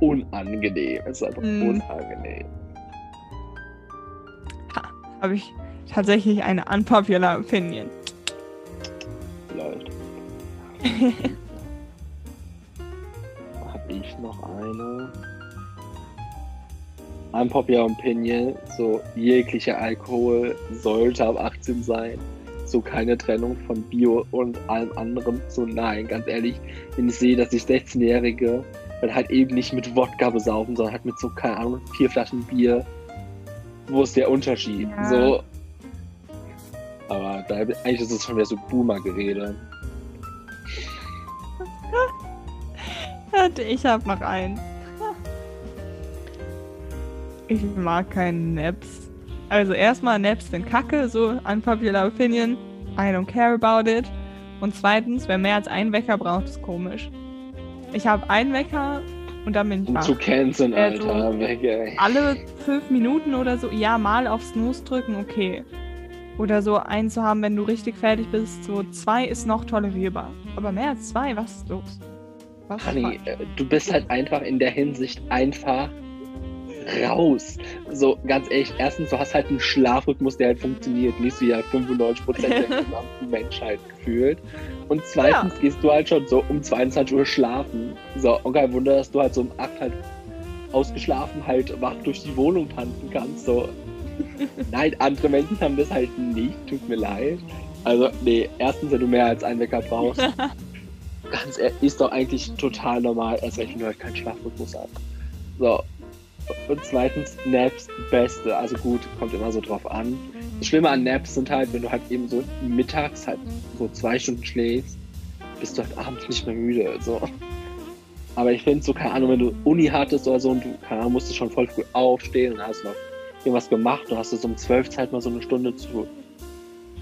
unangenehm. Es ist einfach Mm. unangenehm. Habe ich tatsächlich eine unpopular Opinion. Läuft. Hab ich noch eine? Unpopular Opinion, so jeglicher Alkohol sollte ab 18 sein. So keine Trennung von Bio und allem anderen. So nein, ganz ehrlich, wenn ich sehe, dass sich 16-Jährige dann halt eben nicht mit Wodka besaufen, sondern halt mit so, keine Ahnung, vier Flaschen Bier. wo ist der Unterschied? Ja. So. Aber da, eigentlich ist es schon wieder so Boomer-Gerede. Ich habe noch einen. Ich mag keinen Naps. Also erstmal Naps sind Kacke, so unpopular opinion. I don't care about it. Und zweitens, wer mehr als einen Wecker braucht, ist komisch. Ich habe einen Wecker und dann bin ich wach. zu canceln, Also- Alter. Ey. Alle fünf Minuten oder so, ja, mal auf Snooze drücken, okay. Oder so einen zu haben, wenn du richtig fertig bist. So zwei ist noch tolerierbar. Aber mehr als zwei, was ist los? Was Honey, äh, du bist halt einfach in der Hinsicht einfach raus. So, ganz ehrlich, erstens, du hast halt einen Schlafrhythmus, der halt funktioniert, nicht wie ja 95% der gesamten Menschheit gefühlt. Und zweitens gehst du halt schon so um 22 Uhr schlafen. So, und kein Wunder, dass du halt so um 8 halt ausgeschlafen halt wach durch die Wohnung tanzen kannst. So. Nein, andere Menschen haben das halt nicht, tut mir leid. Also, nee, erstens, wenn du mehr als einen Wecker brauchst, ganz ehrlich, ist doch eigentlich total normal, erst recht, wenn du halt keinen Schlafrhythmus hast. So. Und zweitens, Naps, Beste. Also gut, kommt immer so drauf an. Das Schlimme an Naps sind halt, wenn du halt eben so mittags halt so zwei Stunden schläfst, bist du halt abends nicht mehr müde. So. Aber ich finde so, keine Ahnung, wenn du Uni hattest oder so und du, keine Ahnung, musstest schon voll früh aufstehen und hast noch irgendwas gemacht und hast so um zwölf Zeit mal so eine Stunde zu,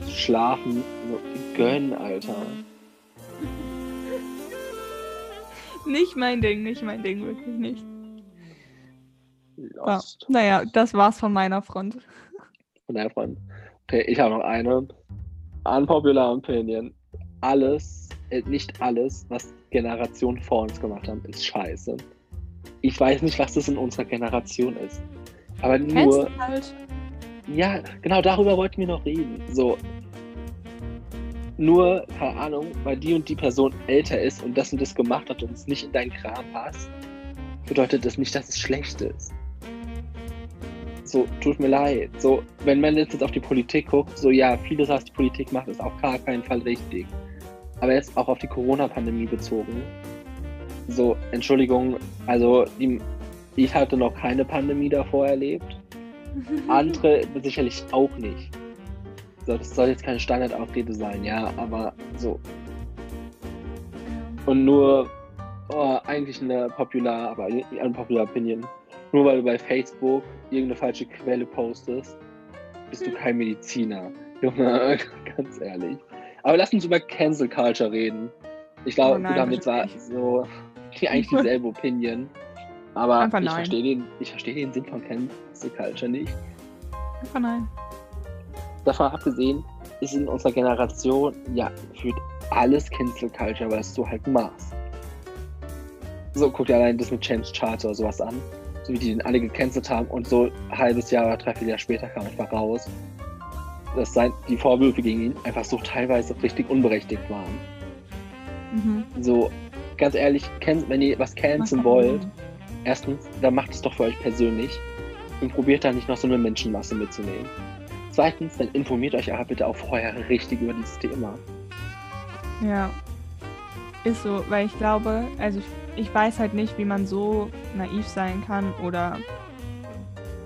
zu schlafen. So, gönn, Alter. Nicht mein Ding, nicht mein Ding, wirklich nicht. Lost. Naja, das war's von meiner Front. Von daher, Freund. Okay, ich habe noch eine. Unpopular Opinion. Alles, äh, nicht alles, was Generationen vor uns gemacht haben, ist scheiße. Ich weiß nicht, was das in unserer Generation ist. Aber nur, Kennst halt? ja, genau darüber wollten wir noch reden. So. Nur, keine Ahnung, weil die und die Person älter ist und das und das gemacht hat und es nicht in deinen Kram passt, bedeutet das nicht, dass es schlecht ist. So, tut mir leid. So, wenn man jetzt auf die Politik guckt, so ja, vieles, was die Politik macht, ist auf gar keinen Fall richtig. Aber jetzt auch auf die Corona-Pandemie bezogen. So, Entschuldigung, also die, ich hatte noch keine Pandemie davor erlebt. Andere sicherlich auch nicht. So, das soll jetzt keine Standardaufrede sein, ja, aber so. Und nur, oh, eigentlich eine popular, aber eine popular Opinion. Nur weil du bei Facebook irgendeine falsche Quelle postest, bist du kein Mediziner. Junge, ganz ehrlich. Aber lass uns über Cancel Culture reden. Ich glaube, Oh wir haben jetzt so eigentlich dieselbe Opinion. Aber Einfach ich verstehe den, ich verstehe den Sinn von Cancel Culture nicht. Einfach nein. davon abgesehen, ist in unserer Generation ja führt alles Cancel Culture, was du halt machst. So, guck dir allein das mit James Charter oder sowas an. So wie die den alle gecancelt haben und so ein halbes Jahr oder dreiviertel Jahr später kam einfach raus, dass sein, die Vorwürfe gegen ihn einfach so teilweise richtig unberechtigt waren. Mhm. So, ganz ehrlich, wenn ihr was canceln wollt, erstens, dann macht es doch für euch persönlich und probiert da nicht noch so eine Menschenmasse mitzunehmen. Zweitens, dann informiert euch aber bitte auch vorher richtig über dieses Thema. Ja. Ist so, weil ich glaube, also ich, ich weiß halt nicht, wie man so naiv sein kann oder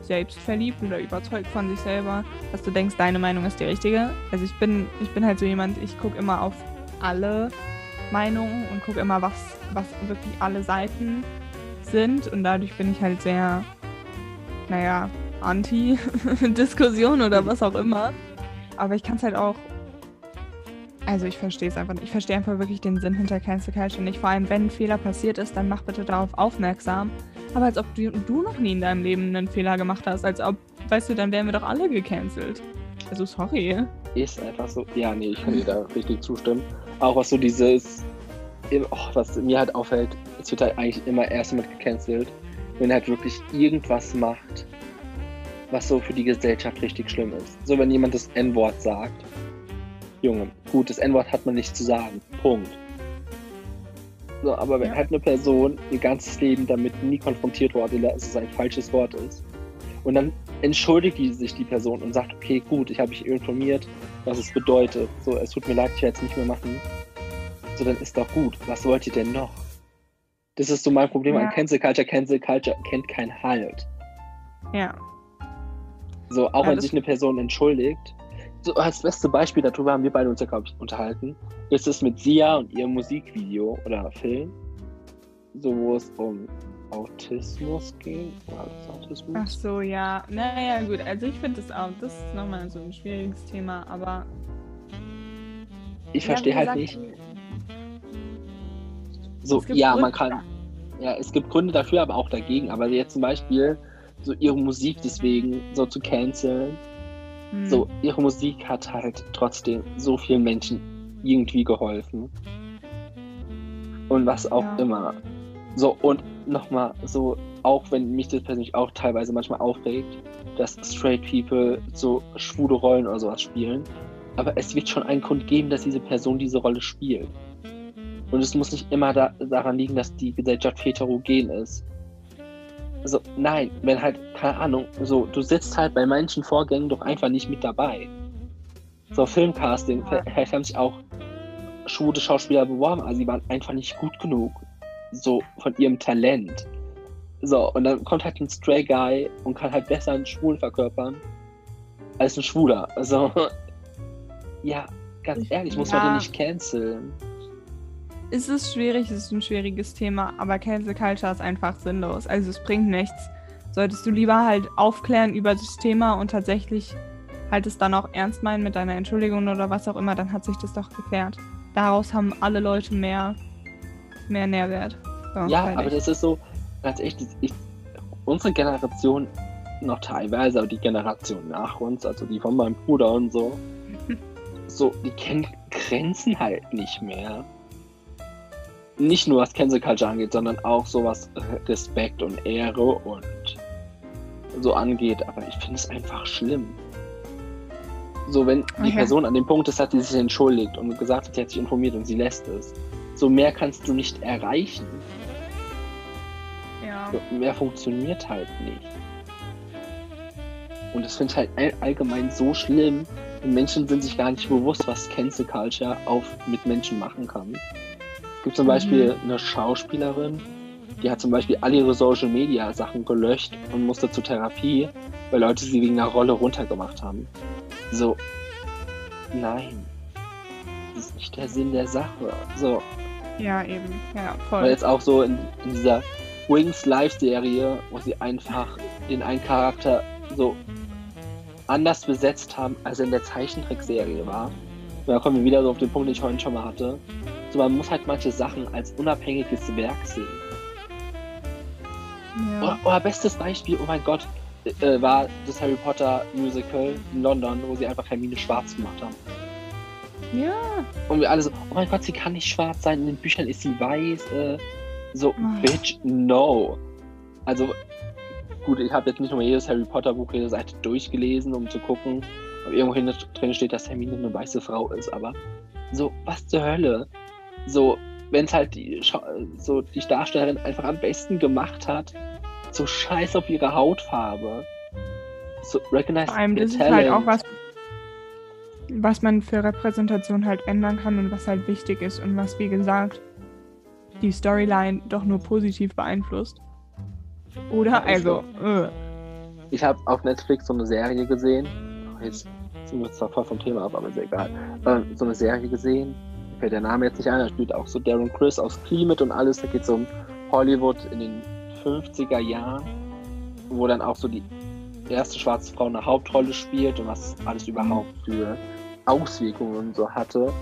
selbstverliebt oder überzeugt von sich selber, dass du denkst, deine Meinung ist die richtige. Also ich bin, ich bin halt so jemand, ich gucke immer auf alle Meinungen und gucke immer, was, was wirklich alle Seiten sind und dadurch bin ich halt sehr, naja, anti-Diskussion oder was auch immer. Aber ich kann es halt auch also ich verstehe es einfach nicht. Ich verstehe einfach wirklich den Sinn hinter Cancel Culture nicht. Vor allem, wenn ein Fehler passiert ist, dann mach bitte darauf aufmerksam. Aber als ob du, du noch nie in deinem Leben einen Fehler gemacht hast. Als ob, weißt du, dann wären wir doch alle gecancelt. Also sorry. Ist einfach so. Ja, nee, ich kann dir da richtig zustimmen. Auch was so dieses, oh, was mir halt auffällt, es wird halt eigentlich immer erst damit gecancelt, wenn er halt wirklich irgendwas macht, was so für die Gesellschaft richtig schlimm ist. So, wenn jemand das N-Wort sagt, Junge, gut, das N-Wort hat man nicht zu sagen. Punkt. So, aber wenn Ja. halt eine Person ihr ganzes Leben damit nie konfrontiert wurde, dass es ein falsches Wort ist, und dann entschuldigt die sich die Person und sagt, okay, gut, ich habe mich informiert, was es bedeutet. So, es tut mir leid, ich werde es nicht mehr machen. So, dann ist doch gut. Was wollt ihr denn noch? Das ist so mein Problem Ja. an Cancel Culture. Cancel Culture kennt keinen Halt. Ja. So, auch Ja, wenn sich eine Person entschuldigt. So, als beste Beispiel darüber haben wir beide uns ja, glaube ich, unterhalten. Ist es mit Sia und ihrem Musikvideo oder Film. So, wo es um Autismus ging. Autismus? Ach so, ja. Naja, gut. Also ich finde das auch, das ist nochmal so ein schwieriges Thema, aber. ich verstehe halt nicht. So, ja, Gründe- man kann. Ja, es gibt Gründe dafür, aber auch dagegen. Aber jetzt zum Beispiel so ihre Musik deswegen so zu canceln. Hm, So, ihre Musik hat halt trotzdem so vielen Menschen irgendwie geholfen. Und was auch Ja. immer. So, und nochmal, so, auch wenn mich das persönlich auch teilweise manchmal aufregt, dass straight people so schwule Rollen oder sowas spielen. Aber es wird schon einen Grund geben, dass diese Person diese Rolle spielt. Und es muss nicht immer da, daran liegen, dass die Gesellschaft heterogen ist. So, nein, wenn halt, keine Ahnung, so, du sitzt halt bei manchen Vorgängen doch einfach nicht mit dabei. So, Filmcasting, Ja. vielleicht haben sich auch schwule Schauspieler beworben, aber sie waren einfach nicht gut genug. So, von ihrem Talent. So, und dann kommt halt ein Stray Guy und kann halt besser einen Schwulen verkörpern als ein Schwuler. Also, ja, ganz Ich- ehrlich, muss man ja. den nicht canceln. Es ist schwierig, es ist ein schwieriges Thema, aber Cancel Culture ist einfach sinnlos. Also es bringt nichts. Solltest du lieber halt aufklären über das Thema und tatsächlich halt es dann auch ernst meinen mit deiner Entschuldigung oder was auch immer, dann hat sich das doch geklärt. Daraus haben alle Leute mehr, mehr Nährwert. So, Ja, fertig. aber das ist so, ganz echt, ich, unsere Generation noch teilweise, aber die Generation nach uns, also die von meinem Bruder und so, so, die kennen Grenzen halt nicht mehr. Nicht nur was Cancel Culture angeht, sondern auch so was Respekt und Ehre und so angeht. Aber ich finde es einfach schlimm. So, wenn die Okay. Person an dem Punkt ist, hat sie sich entschuldigt und gesagt hat, sie hat sich informiert und sie lässt es. So mehr kannst du nicht erreichen. ja. So, Mehr funktioniert halt nicht. Und das finde ich halt all- allgemein so schlimm. Und Menschen sind sich gar nicht bewusst, was Cancel Culture auf mit Menschen machen kann. Es gibt zum Mhm. Beispiel eine Schauspielerin, die hat zum Beispiel alle ihre Social Media Sachen gelöscht und musste zur Therapie, weil Leute sie wegen einer Rolle runtergemacht haben. So, nein. Das ist nicht der Sinn der Sache. So, ja, eben. Ja, weil voll. jetzt auch so in, in dieser Wings Live-Serie, wo sie einfach den einen Charakter so anders besetzt haben, als er in der Zeichentrickserie war. Und da kommen wir wieder so auf den Punkt, den ich vorhin schon mal hatte. So, man muss halt manche Sachen als unabhängiges Werk sehen. Ja. Oder, oder bestes Beispiel, oh mein Gott, äh, war das Harry Potter Musical in London, wo sie einfach Hermine schwarz gemacht haben. ja. Und wir alle so, oh mein Gott, sie kann nicht schwarz sein, in den Büchern ist sie weiß. Äh, so, Ah. bitch, no. Also, gut, ich habe jetzt nicht nur jedes Harry Potter Buch, jede Seite durchgelesen, um zu gucken, ob irgendwo drin steht, dass Hermine eine weiße Frau ist, aber so, was zur Hölle? So, wenn es halt die, so die Darstellerin einfach am besten gemacht hat, so scheiß auf ihre Hautfarbe. So, recognize Vor allem, das ist halt auch was, was man für Repräsentation halt ändern kann und was halt wichtig ist und was, wie gesagt, die Storyline doch nur positiv beeinflusst. Oder? Also, äh, Ich habe auf Netflix so eine Serie gesehen. Jetzt sind wir zwar voll vom Thema ab, aber ist egal. Ähm, so eine Serie gesehen. Fällt der Name jetzt nicht ein. Da spielt auch so Darren Chris aus Climate und alles. Da geht es um Hollywood in den 50er Jahren, wo dann auch so die erste schwarze Frau eine Hauptrolle spielt und was alles überhaupt für Auswirkungen und so hatte.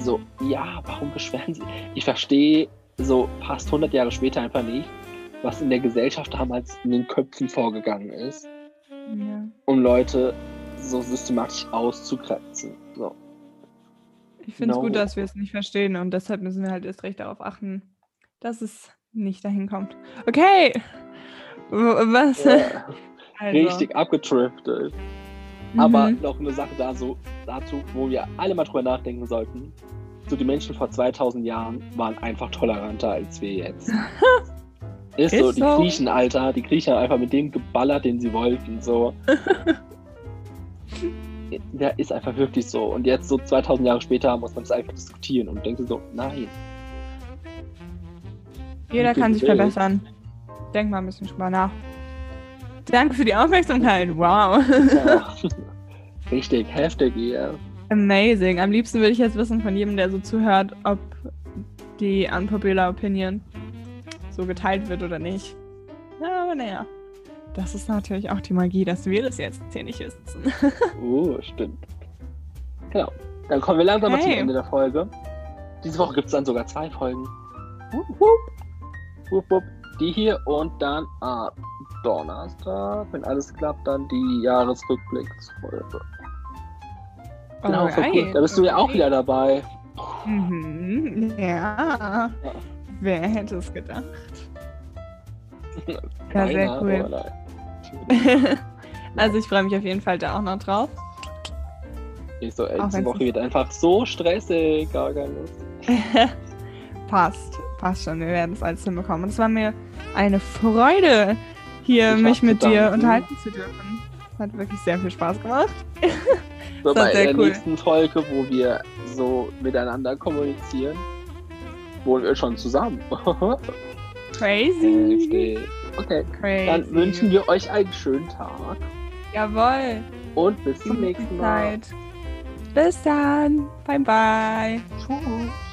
So, ja, warum beschweren sie? Ich verstehe so fast 100 Jahre später einfach nicht, was in der Gesellschaft damals in den Köpfen vorgegangen ist, ja. um Leute so systematisch auszugrenzen. So. Ich finde es No. gut, dass wir es nicht verstehen und deshalb müssen wir halt erst recht darauf achten, dass es nicht dahin kommt. Okay! Was? Ja, Also, Richtig abgetriftet. Aber mhm. noch eine Sache da so, dazu, wo wir alle mal drüber nachdenken sollten. So, die Menschen vor 2000 Jahren waren einfach toleranter als wir jetzt. Ist, so, Ist die so. Griechen, Alter, die Griechen haben einfach mit dem geballert, den sie wollten, so. ja, ist einfach wirklich so. Und jetzt, so 2000 Jahre später, muss man das einfach diskutieren und denkt so, nein. Jeder kann sich verbessern. Denk mal ein bisschen drüber nach. Danke für die Aufmerksamkeit. Wow. Ja. Richtig heftig hier. Amazing. Am liebsten würde ich jetzt wissen von jedem, der so zuhört, ob die unpopular Opinion so geteilt wird oder nicht. Ja, aber naja. Das ist natürlich auch die Magie, dass wir das jetzt hier nicht wissen. Oh, stimmt. Genau. Dann kommen wir langsam mal zum Hey. Ende der Folge. Diese Woche gibt es dann sogar zwei Folgen. Wupp, wupp. Wupp, wupp. Die hier und dann am Donnerstag, wenn alles klappt, dann die Jahresrückblicksfolge. Genau, voll cool. Da bist du ja auch wieder dabei. Mhm, ja. Wer hätte es gedacht? Ja, sehr cool. also ich freue mich auf jeden Fall da auch noch drauf. Ich so, ey, diese Woche wird einfach so stressig, gar keine Lust. passt, passt schon. Wir werden es alles hinbekommen. Und es war mir eine Freude, hier Ich mich mit dir danken. unterhalten zu dürfen. Hat wirklich sehr viel Spaß gemacht. So, bei der cool. nächsten Folge, wo wir so miteinander kommunizieren, wohnen wir schon zusammen. Crazy. Heftig. Okay, Crazy. dann wünschen wir euch einen schönen Tag Jawohl. und bis zum nächsten Mal. Bis dann. Bye bye. Tschüss.